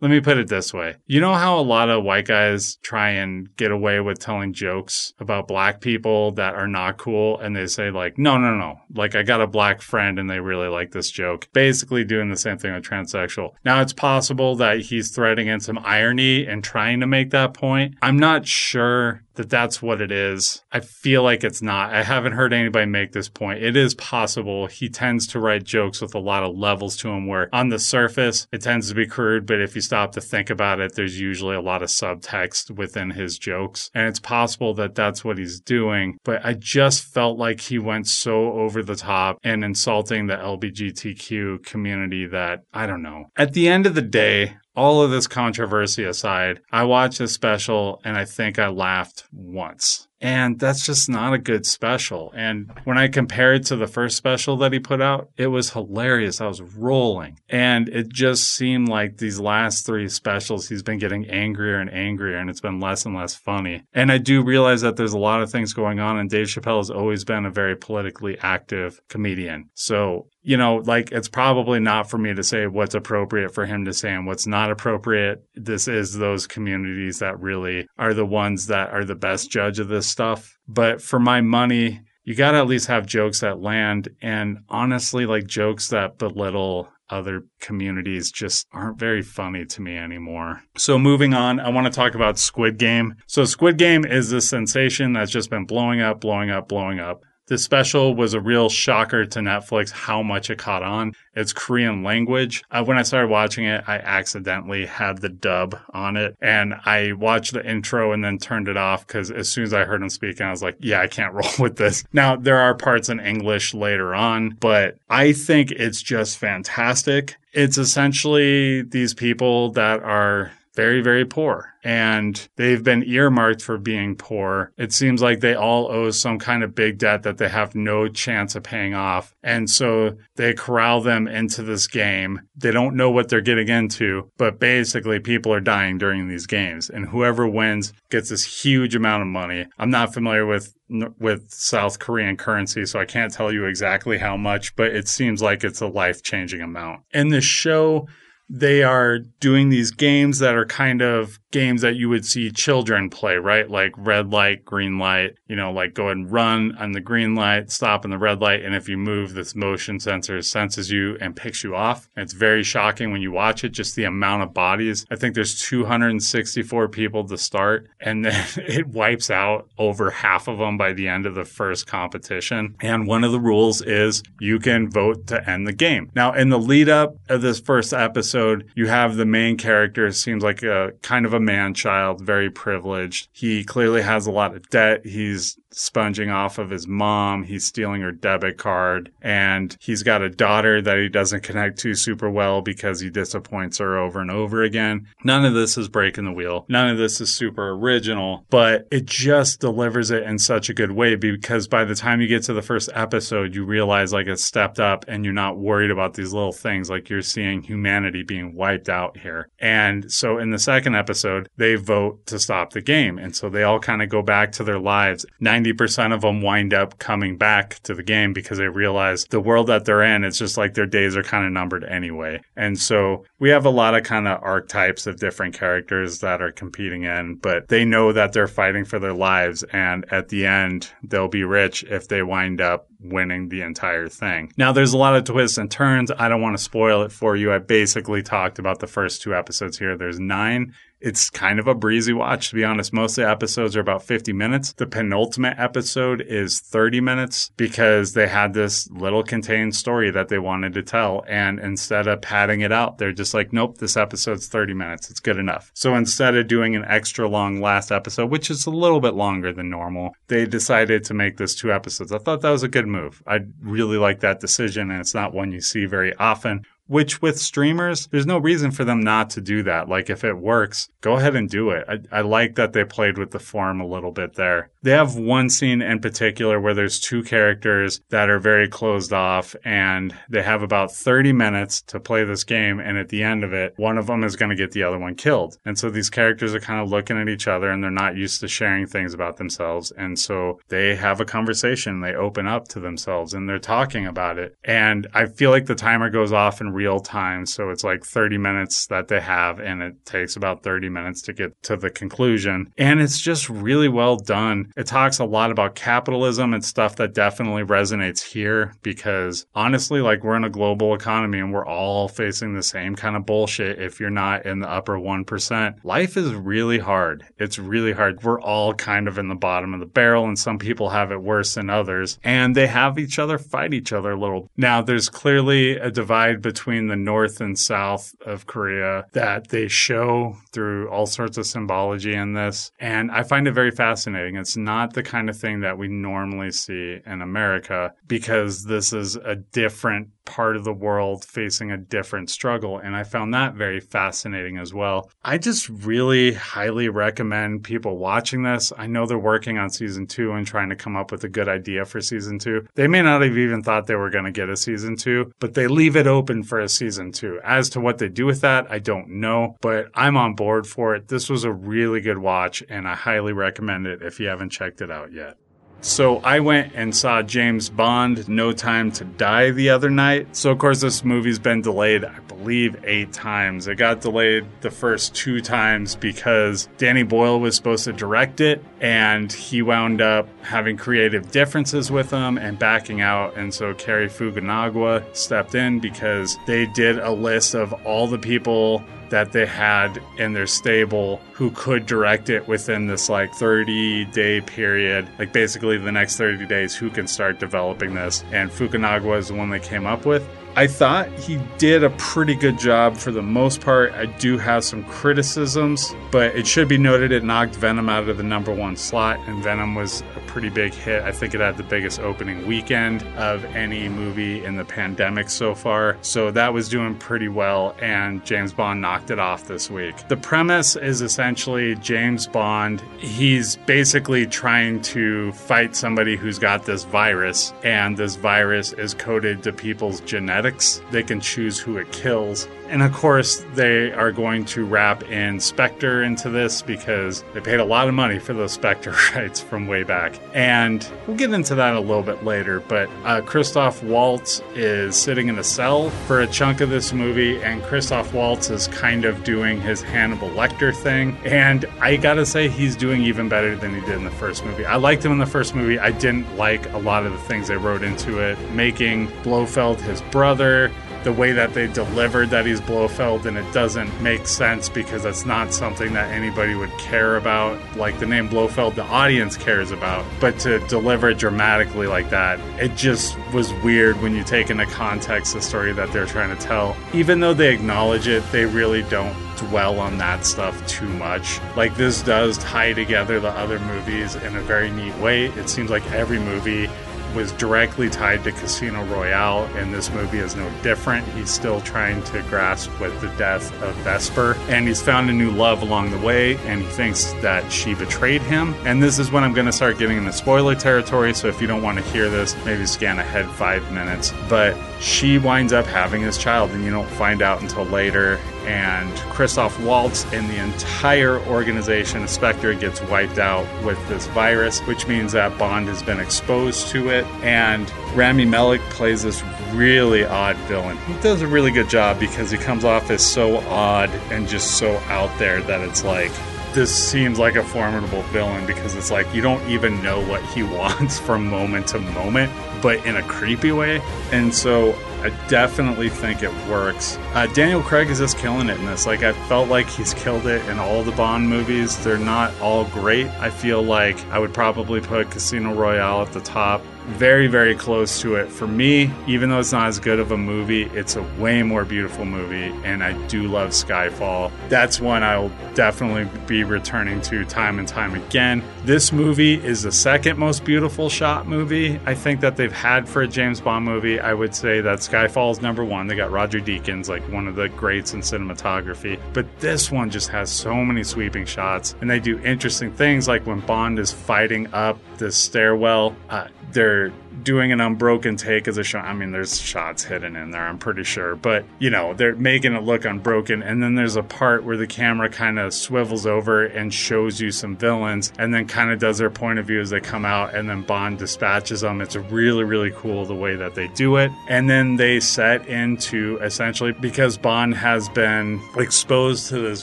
S3: Let me put it this way. You know how a lot of white guys try and get away with telling jokes about black people that are not cool and they say like, no, no, no. Like I got a black friend and they really like this joke. Basically doing the same thing with transsexual. Now it's possible that he's threading in some irony and trying to make that point. I'm not sure that that's what it is. I feel like it's not. I haven't heard anybody make this point. It is possible. He tends to write jokes with a lot of levels to him where on the surface it tends to be crude, but if you stop to think about it, there's usually a lot of subtext within his jokes. And it's possible that that's what he's doing. But I just felt like he went so over the top and insulting the LGBTQ community that I don't know. At the end of the day, all of this controversy aside, I watched this special and I think I laughed once. And that's just not a good special. And when I compare it to the first special that he put out, it was hilarious. I was rolling. And it just seemed like these last three specials, he's been getting angrier and angrier, and it's been less and less funny. And I do realize that there's a lot of things going on, and Dave Chappelle has always been a very politically active comedian. So you know, like it's probably not for me to say what's appropriate for him to say and what's not appropriate. This is those communities that really are the ones that are the best judge of this stuff. But for my money, you got to at least have jokes that land. And honestly, like jokes that belittle other communities just aren't very funny to me anymore. So moving on, I want to talk about Squid Game. So Squid Game is a sensation that's just been blowing up, blowing up, blowing up. The special was a real shocker to Netflix how much it caught on. It's Korean language. Uh, when I started watching it, I accidentally had the dub on it and I watched the intro and then turned it off because as soon as I heard him speaking, I was like, yeah, I can't roll with this. Now, there are parts in English later on, but I think it's just fantastic. It's essentially these people that are very, very poor. And they've been earmarked for being poor. It seems like they all owe some kind of big debt that they have no chance of paying off. And so they corral them into this game. They don't know what they're getting into, but basically people are dying during these games. And whoever wins gets this huge amount of money. I'm not familiar with with South Korean currency, so I can't tell you exactly how much, but it seems like it's a life changing amount. And the show they are doing these games that are kind of games that you would see children play, right? Like red light, green light, you know, like go and run on the green light, stop on the red light. And if you move, this motion sensor senses you and picks you off. And it's very shocking when you watch it, just the amount of bodies. I think there's 264 people to start, and then it wipes out over half of them by the end of the first competition. And one of the rules is you can vote to end the game. Now, in the lead up of this first episode, you have the main character, seems like a kind of a man child, very privileged. He clearly has a lot of debt. He's sponging off of his mom. He's stealing her debit card and he's got a daughter that he doesn't connect to super well because he disappoints her over and over again. None of this is breaking the wheel. None of this is super original, but it just delivers it in such a good way because by the time you get to the first episode, you realize like it's stepped up and you're not worried about these little things like you're seeing humanity being wiped out here. And so in the second episode, they vote to stop the game. And so they all kind of go back to their lives. 90% of them wind up coming back to the game because they realize the world that they're in, it's just like their days are kind of numbered anyway. And so we have a lot of kind of archetypes of different characters that are competing in, but they know that they're fighting for their lives. And at the end, they'll be rich if they wind up winning the entire thing. Now, there's a lot of twists and turns. I don't want to spoil it for you. I basically talked about the first two episodes here. There's nine. It's kind of a breezy watch, to be honest. Most of the episodes are about 50 minutes. The penultimate episode is 30 minutes because they had this little contained story that they wanted to tell. And instead of padding it out, they're just like, nope, this episode's 30 minutes. It's good enough. So instead of doing an extra long last episode, which is a little bit longer than normal, they decided to make this two episodes. I thought that was a good move. I really like that decision, and it's not one you see very often which with streamers, there's no reason for them not to do that. Like if it works, go ahead and do it. I, I, like that they played with the form a little bit there. They have one scene in particular where there's two characters that are very closed off and they have about 30 minutes to play this game. And at the end of it, one of them is going to get the other one killed. And so these characters are kind of looking at each other and they're not used to sharing things about themselves. And so they have a conversation. They open up to themselves and they're talking about it. And I feel like the timer goes off and real time. So it's like 30 minutes that they have, and it takes about 30 minutes to get to the conclusion. And it's just really well done. It talks a lot about capitalism and stuff that definitely resonates here because honestly, like we're in a global economy and we're all facing the same kind of bullshit if you're not in the upper 1%. Life is really hard. It's really hard. We're all kind of in the bottom of the barrel, and some people have it worse than others. And they have each other fight each other a little. Now, there's clearly a divide between between the north and south of Korea that they show through all sorts of symbology in this. And I find it very fascinating. It's not the kind of thing that we normally see in America because this is a different part of the world facing a different struggle. And I found that very fascinating as well. I just really highly recommend people watching this. I know they're working on season two and trying to come up with a good idea for season two. They may not have even thought they were going to get a season two, but they leave it open for a season two. As to what they do with that, I don't know, but I'm on board for it. This was a really good watch and I highly recommend it if you haven't checked it out yet. So I went and saw James Bond No Time to Die the other night. So, of course, this movie's been delayed, I believe, eight times. It got delayed the first two times because Danny Boyle was supposed to direct it and he wound up having creative differences with him and backing out. And so Cary Fukunaga stepped in because they did a list of all the people that they had in their stable who could direct it within this like 30 day period. Like basically the next 30 days, who can start developing this. And Fukunaga is the one they came up with. I thought he did a pretty good job for the most part. I do have some criticisms, but it should be noted it knocked Venom out of the number one slot, and Venom was a pretty big hit. I think it had the biggest opening weekend of any movie in the pandemic so far. So that was doing pretty well, and James Bond knocked it off this week. The premise is essentially James Bond, he's basically trying to fight somebody who's got this virus, and this virus is coded to people's genetics. They can choose who it kills. And of course, they are going to wrap in Spectre into this because they paid a lot of money for those Spectre rights from way back. And we'll get into that a little bit later. But uh, Christoph Waltz is sitting in a cell for a chunk of this movie, and Christoph Waltz is kind of doing his Hannibal Lecter thing. And I gotta say, he's doing even better than he did in the first movie. I liked him in the first movie. I didn't like a lot of the things they wrote into it, making Blofeld his brother the way that they delivered that he's Blofeld and it doesn't make sense because that's not something that anybody would care about. Like the name Blofeld, the audience cares about, but to deliver it dramatically like that, it just was weird when you take into context the story that they're trying to tell. Even though they acknowledge it, they really don't dwell on that stuff too much. Like this does tie together the other movies in a very neat way. It seems like every movie was directly tied to Casino Royale, and this movie is no different. He's still trying to grasp with the death of Vesper, and he's found a new love along the way, and he thinks that she betrayed him. And this is when I'm going to start getting into spoiler territory, so if you don't want to hear this, maybe scan ahead five minutes. But she winds up having his child, and you don't find out until later and Christoph Waltz and the entire organization of Spectre gets wiped out with this virus, which means that Bond has been exposed to it. And Rami Malek plays this really odd villain. He does a really good job because he comes off as so odd and just so out there that it's like this seems like a formidable villain because it's like you don't even know what he wants from moment to moment, but in a creepy way. And so I definitely think it works. Uh, Daniel Craig is just killing it in this. Like, I felt like he's killed it in all the Bond movies. They're not all great. I feel like I would probably put Casino Royale at the top very, very close to it. For me, even though it's not as good of a movie, it's a way more beautiful movie, and I do love Skyfall. That's one I will definitely be returning to time and time again. This movie is the second most beautiful shot movie I think that they've had for a James Bond movie. I would say that Skyfall is number one. They got Roger Deakins, like one of the greats in cinematography, but this one just has so many sweeping shots, and they do interesting things like when Bond is fighting up the stairwell. Uh, they're doing an unbroken take as a shot. I mean, there's shots hidden in there, I'm pretty sure, but you know, they're making it look unbroken. And then there's a part where the camera kind of swivels over and shows you some villains and then kind of does their point of view as they come out and then Bond dispatches them. It's really, really cool the way that they do it. And then they set into essentially because Bond has been exposed to this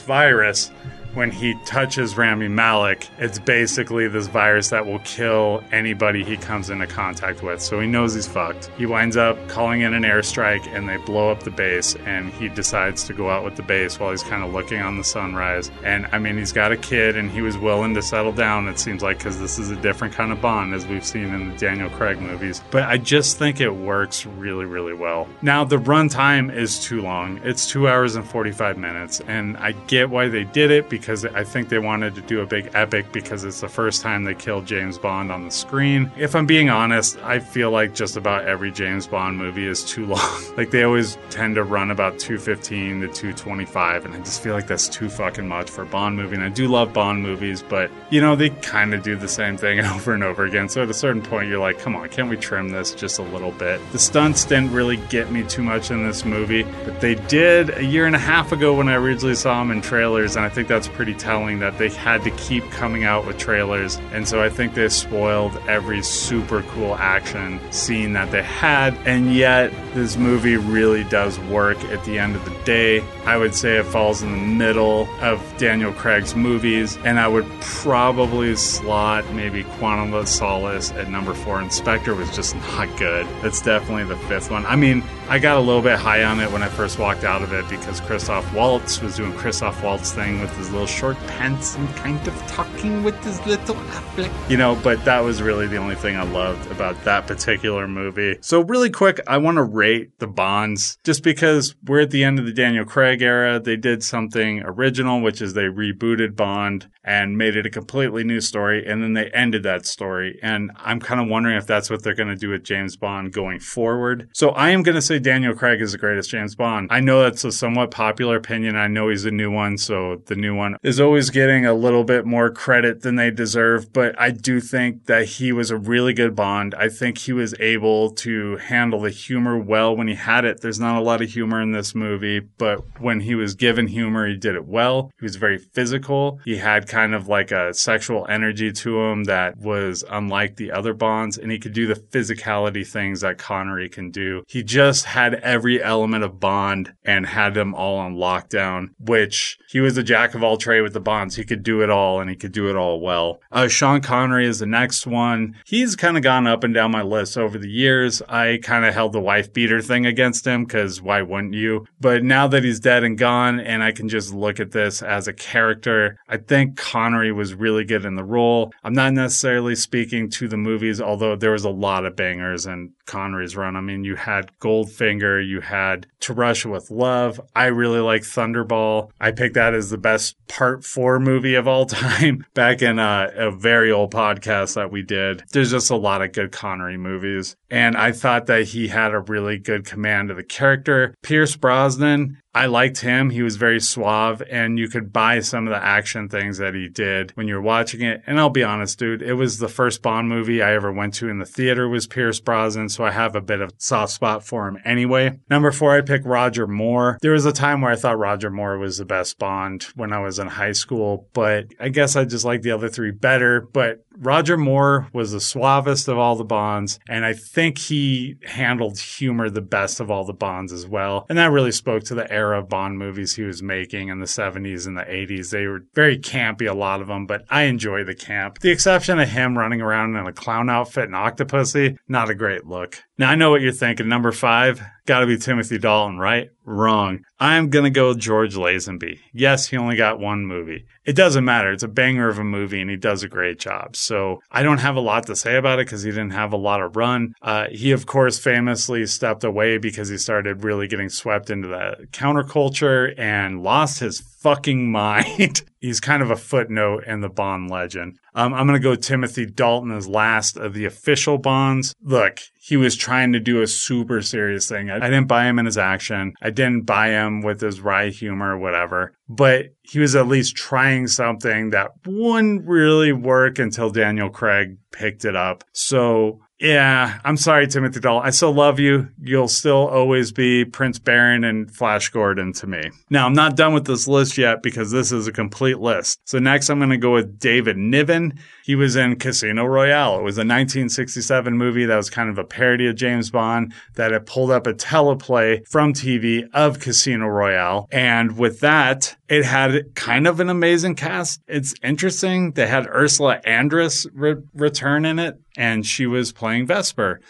S3: virus when he touches Rami Malek, it's basically this virus that will kill anybody he comes into contact with. So he knows he's fucked. He winds up calling in an airstrike and they blow up the base and he decides to go out with the base while he's kind of looking on the sunrise. And I mean, he's got a kid and he was willing to settle down, it seems like, because this is a different kind of Bond as we've seen in the Daniel Craig movies. But I just think it works really, really well. Now, the runtime is too long. It's two hours and 45 minutes. And I get why they did it because I think they wanted to do a big epic because it's the first time they killed James Bond on the screen. If I'm being honest, I feel like just about every James Bond movie is too long. like they always tend to run about 215 to 225 and I just feel like that's too fucking much for a Bond movie. And I do love Bond movies, but you know, they kind of do the same thing over and over again. So at a certain point you're like, come on, can't we trim this just a little bit? The stunts didn't really get me too much in this movie, but they did a year and a half ago when I originally saw them in trailers and I think that's pretty telling that they had to keep coming out with trailers. And so I think they spoiled every super cool action scene that they had. And yet, this movie really does work at the end of the day. I would say it falls in the middle of Daniel Craig's movies. And I would probably slot maybe Quantum of Solace at number four. Inspector was just not good. It's definitely the fifth one. I mean, I got a little bit high on it when I first walked out of it because Christoph Waltz was doing Christoph Waltz thing with his little short pants and kind of talking with his little Affleck. You know, but that was really the only thing I loved about that particular movie. So really quick, I want to rate the Bonds just because we're at the end of the Daniel Craig era. They did something original, which is they rebooted Bond and made it a completely new story. And then they ended that story. And I'm kind of wondering if that's what they're going to do with James Bond going forward. So I am going to say Daniel Craig is the greatest James Bond. I know that's a somewhat popular opinion. I know he's a new one. So the new one is always getting a little bit more credit than they deserve. But I do think that he was a really good Bond. I think he was able to handle the humor well when he had it. There's not a lot of humor in this movie, but when he was given humor, he did it well. He was very physical. He had kind of like a sexual energy to him that was unlike the other Bonds, and he could do the physicality things that Connery can do. He just had every element of Bond and had them all on lockdown, which he was a jack of all trade with the Bonds. He could do it all and he could do it all well. Uh, Sean Connery is the next one. He's kind of gone up and down my list over the years. I kind of held the wife beater thing against him because why wouldn't you? But now that he's dead and gone, and I can just look at this as a character, I think Connery was really good in the role. I'm not necessarily speaking to the movies, although there was a lot of bangers in Connery's run. I mean, you had Goldfinger, you had To Russia with Love. I really like Thunderball. I picked that as the best part four movie of all time back in a, a very old podcast that we did. There's just a lot of good Connery movies. And I thought that he had a really good command of the character. Pierce Brosnan, I liked him. He was very suave, and you could buy some of the action things that he did when you're watching it. And I'll be honest, dude, it was the first Bond movie I ever went to in the theater was Pierce Brosnan, so I have a bit of soft spot for him anyway. Number four, I pick Roger Moore. There was a time where I thought Roger Moore was the best Bond when I was in high school, but I guess I just like the other three better. But Roger Moore was the suavest of all the Bonds, and I think he handled humor the best of all the Bonds as well. And that really spoke to the era of Bond movies he was making in the 70s and the 80s. They were very campy, a lot of them, but I enjoy the camp. The exception of him running around in a clown outfit and Octopussy, not a great look. Now I know what you're thinking. Number five, gotta be Timothy Dalton, right? Wrong. I'm gonna go with George Lazenby. Yes, he only got one movie. It doesn't matter. It's a banger of a movie and he does a great job. So I don't have a lot to say about it because he didn't have a lot of run. Uh, he, of course, famously stepped away because he started really getting swept into the counterculture and lost his fucking mind. He's kind of a footnote in the Bond legend. Um, I'm going to go Timothy Dalton as last of the official Bonds. Look, he was trying to do a super serious thing. I, I didn't buy him in his action. I didn't buy him with his wry humor or whatever, but he was at least trying something that wouldn't really work until Daniel Craig picked it up. So yeah, I'm sorry, Timothy Dalton. I still love you. You'll still always be Prince Barin and Flash Gordon to me. Now, I'm not done with this list yet because this is a complete list. So next, I'm going to go with David Niven. He was in Casino Royale. It was a 1967 movie that was kind of a parody of James Bond that had pulled up a teleplay from TV of Casino Royale. And with that, it had kind of an amazing cast. It's interesting. They had Ursula Andress re- return in it, and she was playing Vesper.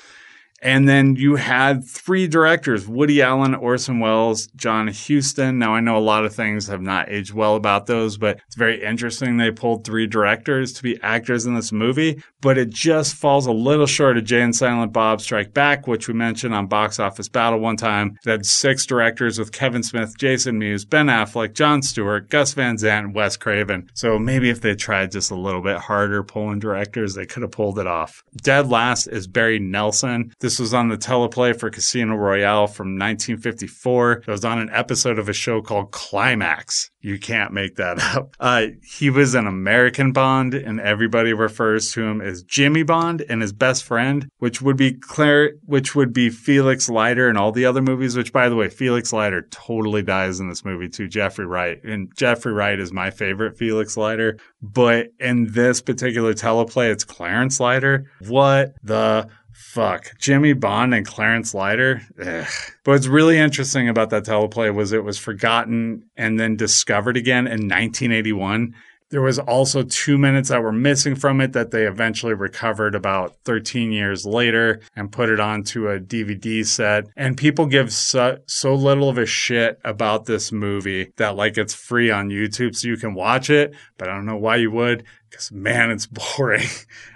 S3: And then you had three directors Woody Allen, Orson Welles, John Huston. Now, I know a lot of things have not aged well about those, but it's very interesting they pulled three directors to be actors in this movie. But it just falls a little short of Jay and Silent Bob Strike Back, which we mentioned on Box Office Battle one time. It had six directors with Kevin Smith, Jason Mewes, Ben Affleck, Jon Stewart, Gus Van Sant, and Wes Craven. So maybe if they tried just a little bit harder pulling directors, they could have pulled it off. Dead last is Barry Nelson. This was on the teleplay for Casino Royale from 1954. It was on an episode of a show called Climax. You can't make that up. Uh, he was an American Bond, and everybody refers to him as Jimmy Bond and his best friend, which would be Claire, which would be Felix Leiter in all the other movies. Which, by the way, Felix Leiter totally dies in this movie too. Jeffrey Wright, and Jeffrey Wright is my favorite Felix Leiter, but in this particular teleplay, it's Clarence Leiter. What the Fuck. Jimmy Bond and Clarence Leiter. Ugh. But what's really interesting about that teleplay was it was forgotten and then discovered again in 1981. There was also two minutes that were missing from it that they eventually recovered about 13 years later and put it onto a DVD set. And people give so, so little of a shit about this movie that like it's free on YouTube so you can watch it. But I don't know why you would because man, it's boring.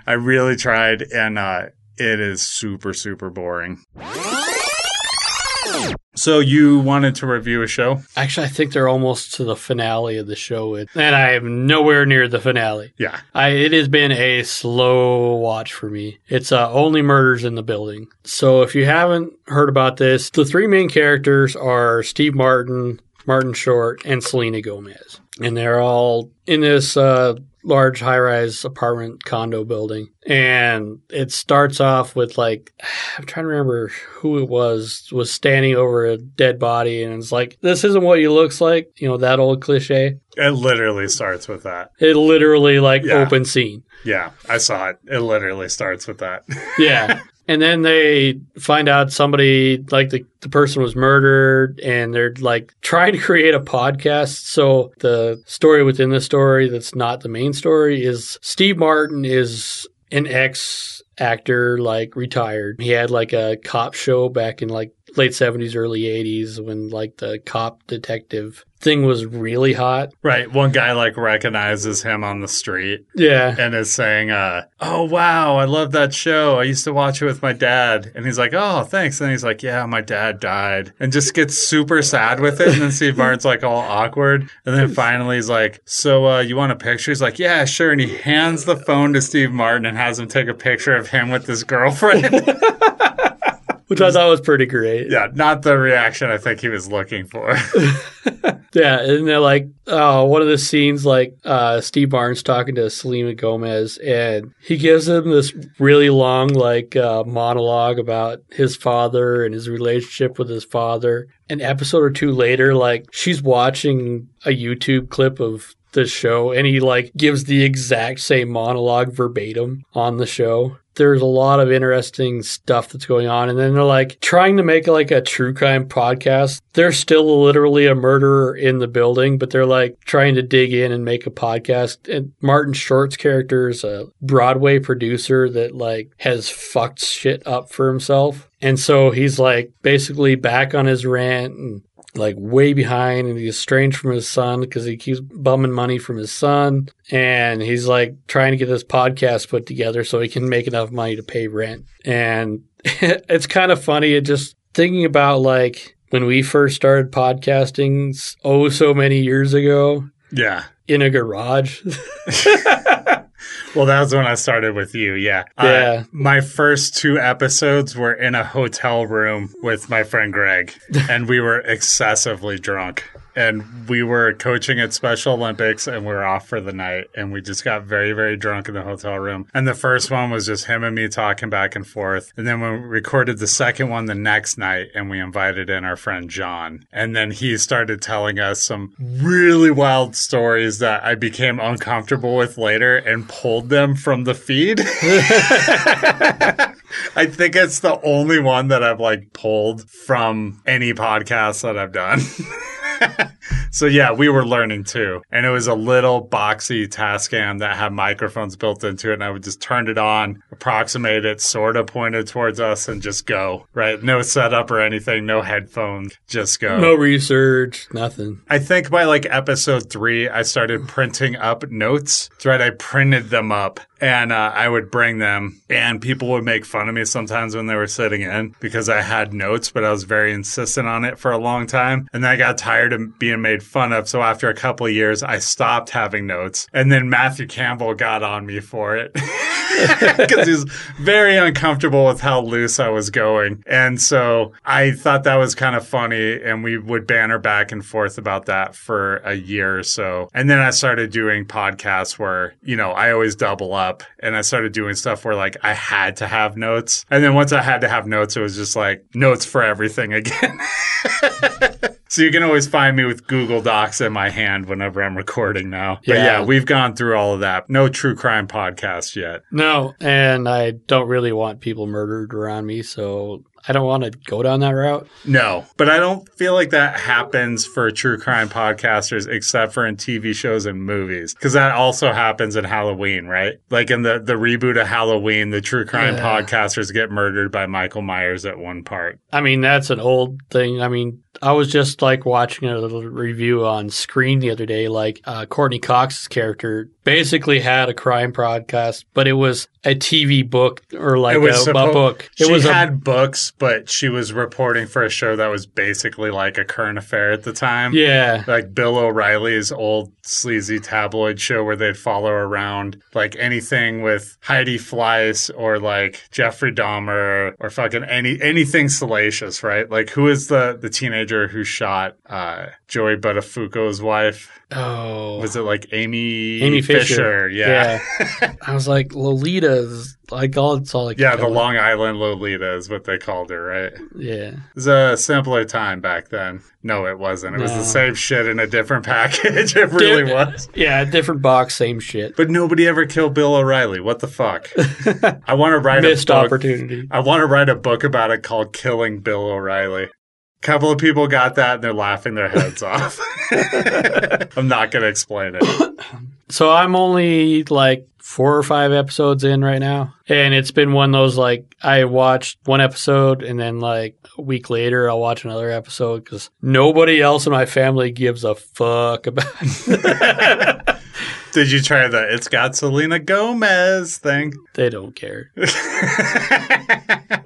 S3: I really tried and, uh, it is super, super boring. So you wanted to review a show?
S4: Actually, I think they're almost to the finale of the show, and I am nowhere near the finale.
S3: Yeah.
S4: I, it has been a slow watch for me. It's uh, only murders in the building. So if you haven't heard about this, the three main characters are Steve Martin, Martin Short, and Selena Gomez. And they're all in this uh, large high-rise apartment condo building and it starts off with like i'm trying to remember who it was was standing over a dead body and it's like this isn't what he looks like you know that old cliche
S3: It literally starts with that.
S4: it literally like
S3: Yeah.
S4: open scene
S3: Yeah, I saw it. It literally starts with that.
S4: yeah and then they find out somebody like the, the person was murdered and they're like trying to create a podcast. So the story within the story that's not the main story is steve martin is an ex actor like retired. He had like a cop show back in like late 70s early 80s when like the cop detective thing was really hot
S3: right. One guy like recognizes him on the street
S4: yeah
S3: and is saying, uh, "Oh wow, I love that show. I used to watch it with my dad." And he's like, "Oh, thanks." And he's like, "Yeah, my dad died," and just gets super sad with it. And then Steve Martin's like all awkward, and then finally he's like, "So, uh, you want a picture?" He's like, "Yeah, sure." And he hands the phone to Steve Martin and has him take a picture of him with his girlfriend.
S4: which i thought was pretty great
S3: yeah, not the reaction I think he was looking for.
S4: Yeah, and they're like, oh, one of the scenes, like uh, Steve Martin's talking to Selena Gomez, and he gives him this really long, like, uh, monologue about his father and his relationship with his father. An episode or two later, like, she's watching a YouTube clip of the show, and he, like, gives the exact same monologue verbatim on the show. There's a lot of interesting stuff that's going on. And then they're like trying to make like a true crime podcast. There's still literally a murderer in the building, but they're like trying to dig in and make a podcast. And Martin Short's character is a Broadway producer that like has fucked shit up for himself. And so he's like basically back on his rant and like way behind and he's estranged from his son because he keeps bumming money from his son. And he's like trying to get this podcast put together so he can make enough money to pay rent. And it's kind of funny it just thinking about like when we first started podcasting oh so many years ago
S3: yeah.
S4: in a garage
S3: Well, that was when I started with you. Yeah.
S4: Yeah.
S3: Uh, my first two episodes were in a hotel room with my friend Greg, and we were excessively drunk. And we were coaching at Special Olympics, and we were off for the night. And we just got very, very drunk in the hotel room. And the first one was just him and me talking back and forth. And then we recorded the second one the next night, and we invited in our friend John. And then he started telling us some really wild stories that I became uncomfortable with later and pulled them from the feed. I think it's the only one that I've like pulled from any podcast that I've done. so yeah, we were learning too. And it was a little boxy Tascam that had microphones built into it. And I would just turn it on, approximate it, sort of point it towards us and just go, right? No setup or anything, no headphones, just go.
S4: no research nothing
S3: I think by like episode three, I started printing up notes. Right. I printed them up and uh, I would bring them, and people would make fun of me sometimes when they were sitting in because I had notes, but I was very insistent on it for a long time. And then I got tired of being made fun of. So after a couple of years, I stopped having notes. And then Matthew Campbell got on me for it. because he was very uncomfortable with how loose I was going. And so I thought that was kind of funny. And we would banter back and forth about that for a year or so. And then I started doing podcasts where, you know, I always double up and I started doing stuff where like I had to have notes. And then once I had to have notes, it was just like notes for everything again. So you can always find me with Google Docs in my hand whenever I'm recording now. But
S4: Yeah.
S3: yeah, we've gone through all of that. No true crime podcast yet.
S4: no and i don't really want people murdered around me so i don't want to go down that route
S3: No, but I don't feel like that happens for true crime podcasters except for in TV shows and movies. Because that also happens in Halloween, right? Like in the, the reboot of Halloween, the true crime
S4: Yeah.
S3: podcasters get murdered by Michael Myers at one part.
S4: I mean, that's an old thing. I mean, I was just like watching a little review on screen the other day. Like, uh, Courtney Cox's character basically had a crime podcast, but it was a TV book or like
S3: It was
S4: a, a book. It
S3: she
S4: was a,
S3: had books, but she was reporting for a show that was basically like a current affair at the time.
S4: Yeah.
S3: Like Bill O'Reilly's old sleazy tabloid show where they'd follow around like anything with Heidi Fleiss or like Jeffrey Dahmer or fucking any anything salacious, right? Like who is the the teenager who shot uh Joey Buttafuoco's wife?
S4: Oh.
S3: Was it like Amy
S4: Amy Fisher.
S3: Yeah.
S4: Yeah. I was like, Lolita's like all it's all like
S3: Yeah, the Long Island Lolita is what they called her, right?
S4: Yeah.
S3: It was a simpler time back then. No, it wasn't. It was the same shit in a different package. It really was.
S4: Yeah, different box, same shit.
S3: But nobody ever killed Bill O'Reilly. What the fuck? I want to write
S4: Missed
S3: a book.
S4: opportunity.
S3: I want to write a book about it called Killing Bill O'Reilly. Couple of people got that and they're laughing their heads off. I'm not going to explain it.
S4: So I'm only like four or five episodes in right now. And it's been one of those like I watched one episode and then like a week later I'll watch another episode because nobody else in my family gives a fuck about it.
S3: Did you try the It's Got Selena Gomez thing?
S4: they don't care.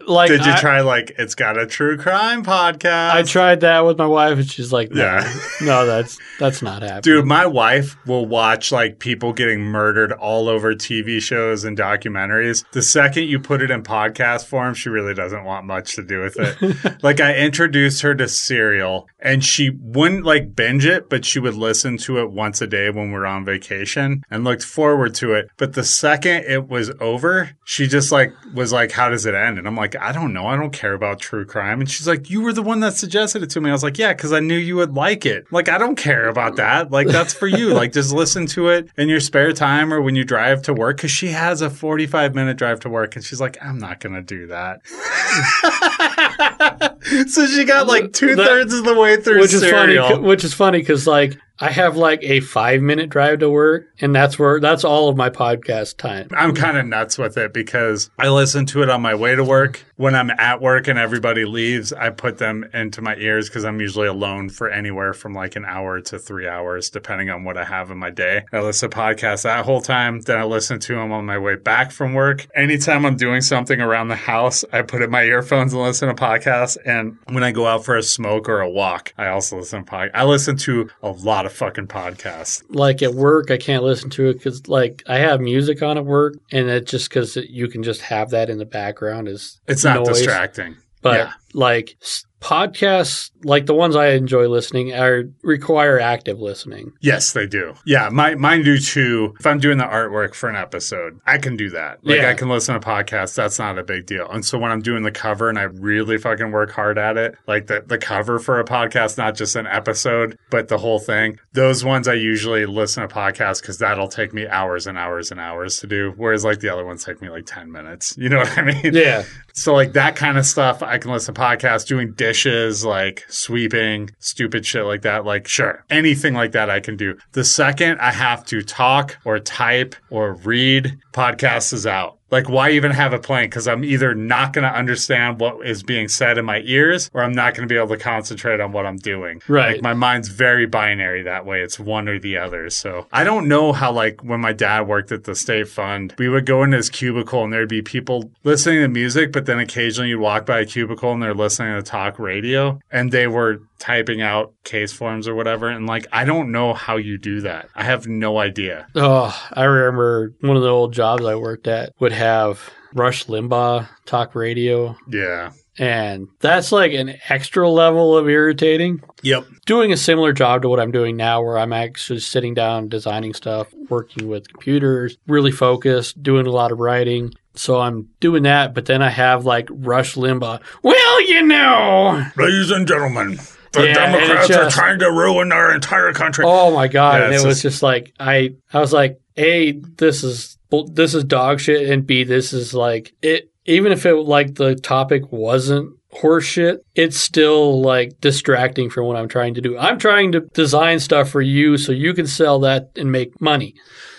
S4: Like
S3: Did you
S4: I-
S3: try like It's Got a True Crime podcast?
S4: I tried that with my wife and she's like, no,
S3: Yeah.
S4: no, that's that's not happening.
S3: Dude, my wife will watch like people getting murdered all over TV shows and documentaries. The second you put it in podcast form, she really doesn't want much to do with it. like I introduced her to Serial and she wouldn't like binge it, but she would listen to it once a day when we're on vacation and looked forward to it. But the second it was over, she just like was like, How does it end? And I'm like, I don't know. I don't care about true crime. And she's like, You were the one that suggested it to me. I was like, Yeah, because I knew you would like it. Like, I don't care about that. Like, that's for you. like, just listen to it in your spare time or when you drive to work. Cause she has a 45 minute drive to work. And she's like, I'm not going to do that. so she got like two thirds of the way through
S4: which is funny. Which is funny because like I have like a five minute drive to work, and that's where that's all of my podcast time.
S3: I'm kind of nuts with it because I listen to it on my way to work. When I'm at work and everybody leaves, I put them into my ears because I'm usually alone for anywhere from like an hour to three hours, depending on what I have in my day. I listen to podcasts that whole time. Then I listen to them on my way back from work. Anytime I'm doing something around the house, I put in my earphones and listen to podcasts. And when I go out for a smoke or a walk, I also listen to podcasts. I listen to a lot of fucking podcasts.
S4: Like at work, I can't listen to it because like I have music on at work, and it just because you can just have that in the background is
S3: It's not
S4: noise.
S3: distracting.
S4: But
S3: Yeah.
S4: Like podcasts, like the ones I enjoy listening, are require active listening.
S3: Yes, they do. Yeah, my, mine do too. If I'm doing the artwork for an episode, I can do that. Like
S4: Yeah.
S3: I can listen to podcasts. That's not a big deal. And so when I'm doing the cover and I really fucking work hard at it, like the, the cover for a podcast, not just an episode, but the whole thing, those ones I usually listen to podcasts because that'll take me hours and hours and hours to do. Whereas like the other ones take me like 10 minutes. You know what I mean?
S4: Yeah,
S3: So like that kind of stuff, I can listen to podcasts, doing dishes, like sweeping, stupid shit like that. Like sure, anything like that I can do. The second I have to talk or type or read, podcast is out. Like why even have it playing? Because I'm either not going to understand what is being said in my ears, or I'm not going to be able to concentrate on what I'm doing.
S4: Right.
S3: Like my mind's very binary that way. It's one or the other. So I don't know how like when my dad worked at the state fund, we would go into his cubicle and there'd be people listening to music, but then occasionally you'd walk by a cubicle and they're listening to talk radio and they were typing out case forms or whatever. And like I don't know how you do that. I have no idea.
S4: Oh, I remember one of the old jobs I worked at would have Rush Limbaugh talk radio,
S3: Yeah.
S4: and that's like an extra level of irritating.
S3: Yep.
S4: Doing a similar job to what I'm doing now, where I'm actually sitting down, designing stuff, working with computers, really focused, doing a lot of writing. So I'm doing that, but then I have like Rush Limbaugh. Well, you know.
S3: Ladies and gentlemen, the
S4: Yeah,
S3: Democrats
S4: it's
S3: are trying to ruin our entire country.
S4: Oh my god!
S3: Yeah,
S4: and it
S3: it's
S4: was
S3: just-
S4: just like I, I was like, a, this is this is dog shit, and b, this is like it. Even if it like the topic wasn't horseshit, it's still like distracting from what I'm trying to do. I'm trying to design stuff for you so you can sell that and make money.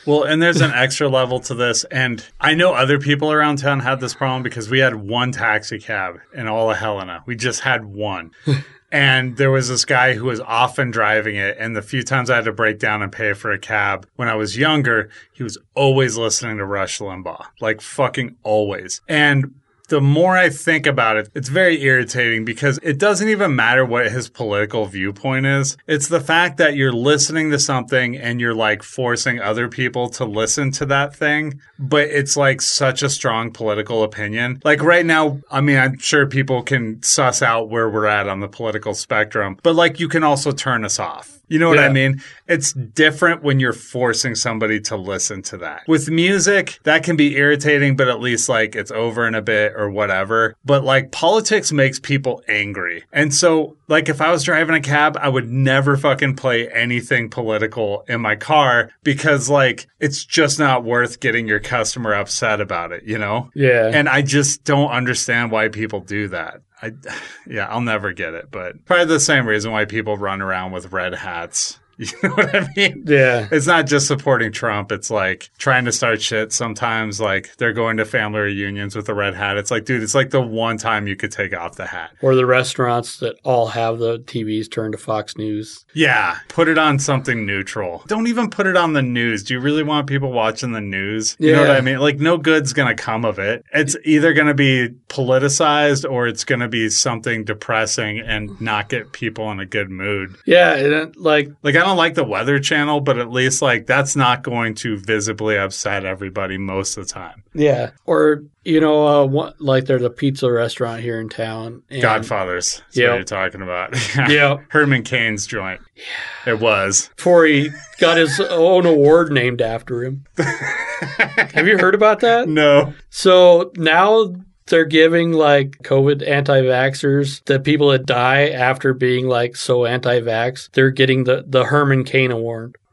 S3: Well, and there's an extra level to this. And I know other people around town had this problem because we had one taxi cab in all of Helena. We just had one. and there was this guy who was often driving it. And the few times I had to break down and pay for a cab when I was younger, he was always listening to Rush Limbaugh, like fucking always. And the more I think about it, it's very irritating because it doesn't even matter what his political viewpoint is. It's the fact that you're listening to something and you're like forcing other people to listen to that thing, but it's like such a strong political opinion. Like right now, I mean, I'm sure people can suss out where we're at on the political spectrum, but like you can also turn us off. You know what I mean? It's different when you're forcing somebody to listen to that. With music, that can be irritating, but at least like it's over in a bit or whatever. But like politics makes people angry. And so, like, if I was driving a cab, I would never fucking play anything political in my car because, like, it's just not worth getting your customer upset about it, you know?
S4: Yeah.
S3: And I just don't understand why people do that. I, yeah, I'll never get it, but probably the same reason why people run around with red hats. You know what I mean?
S4: yeah.
S3: It's not just supporting Trump. It's like trying to start shit. Sometimes, like they're going to family reunions with a red hat. It's like, dude, it's like the one time you could take off the hat.
S4: Or the restaurants that all have the TVs turned to Fox News.
S3: Yeah, put it on something neutral. Don't even put it on the news. Do you really want people watching the news? You know what I mean? Like, no good's going to come of it. It's either going to be politicized or it's going to be something depressing and not get people in a good mood.
S4: Yeah, and like
S3: Like, I don't like the Weather Channel, but at least, like, that's not going to visibly upset everybody most of the time.
S4: yeah, or you know, uh, one, like there's a pizza restaurant here in town. And,
S3: Godfathers. What you're talking about.
S4: yeah,
S3: Herman Cain's joint. Yeah, It was.
S4: Before he got his own award named after him. Have you heard about that?
S3: No.
S4: So now they're giving like COVID anti vaxxers, the people that die after being like so anti vax, they're getting the, the Herman Cain Award.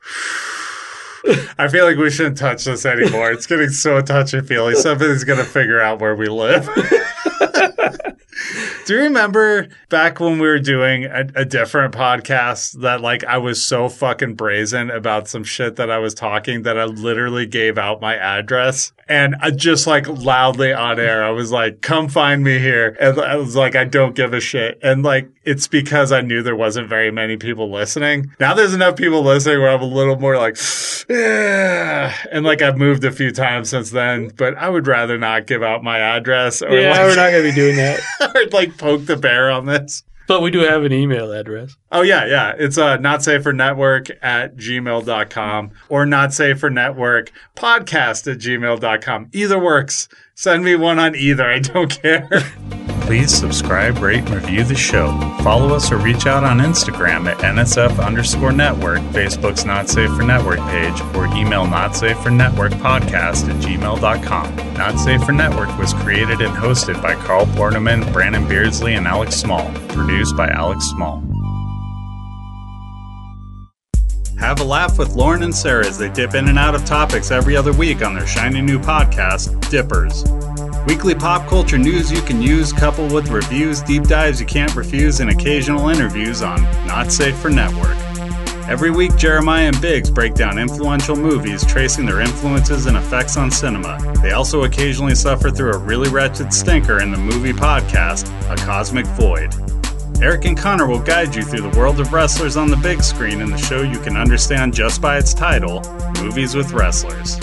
S3: I feel like we shouldn't touch this anymore. It's getting so touchy feely. Somebody's going to figure out where we live. Do you remember back when we were doing a, a different podcast that like I was so fucking brazen about some shit that I was talking that I literally gave out my address? And I just like loudly on air I was like come find me here. And I was like I don't give a shit. And like it's because I knew there wasn't very many people listening. Now there's enough people listening where I'm a little more like yeah. and like I've moved a few times since then, but I would rather not give out my address or
S4: yeah,
S3: like
S4: we're not going to be doing that.
S3: or like poke the bear on this.
S4: But we do have an email address.
S3: Oh yeah, yeah. It's uh not safe for network at gmail.com or not safe for network podcast at gmail.com. Either works. Send me one on either. I don't care. Please subscribe, rate, and review the show. Follow us or reach out on Instagram at NSF underscore network, Facebook's Not Safe for Network page, or email not safe for network podcast at gmail.com. Not Safe for Network was created and hosted by Carl Borneman, Brandon Beardsley, and Alex Small. Produced by Alex Small. Have a laugh with Lauren and Sarah as they dip in and out of topics every other week on their shiny new podcast, Dippers. Weekly pop culture news you can use, coupled with reviews, deep dives you can't refuse, and occasional interviews on Not Safe for Network. Every week, Jeremiah and Biggs break down influential movies, tracing their influences and effects on cinema. They also occasionally suffer through a really wretched stinker in the movie podcast, A Cosmic Void. Eric and Connor will guide you through the world of wrestlers on the big screen in the show you can understand just by its title, Movies with Wrestlers.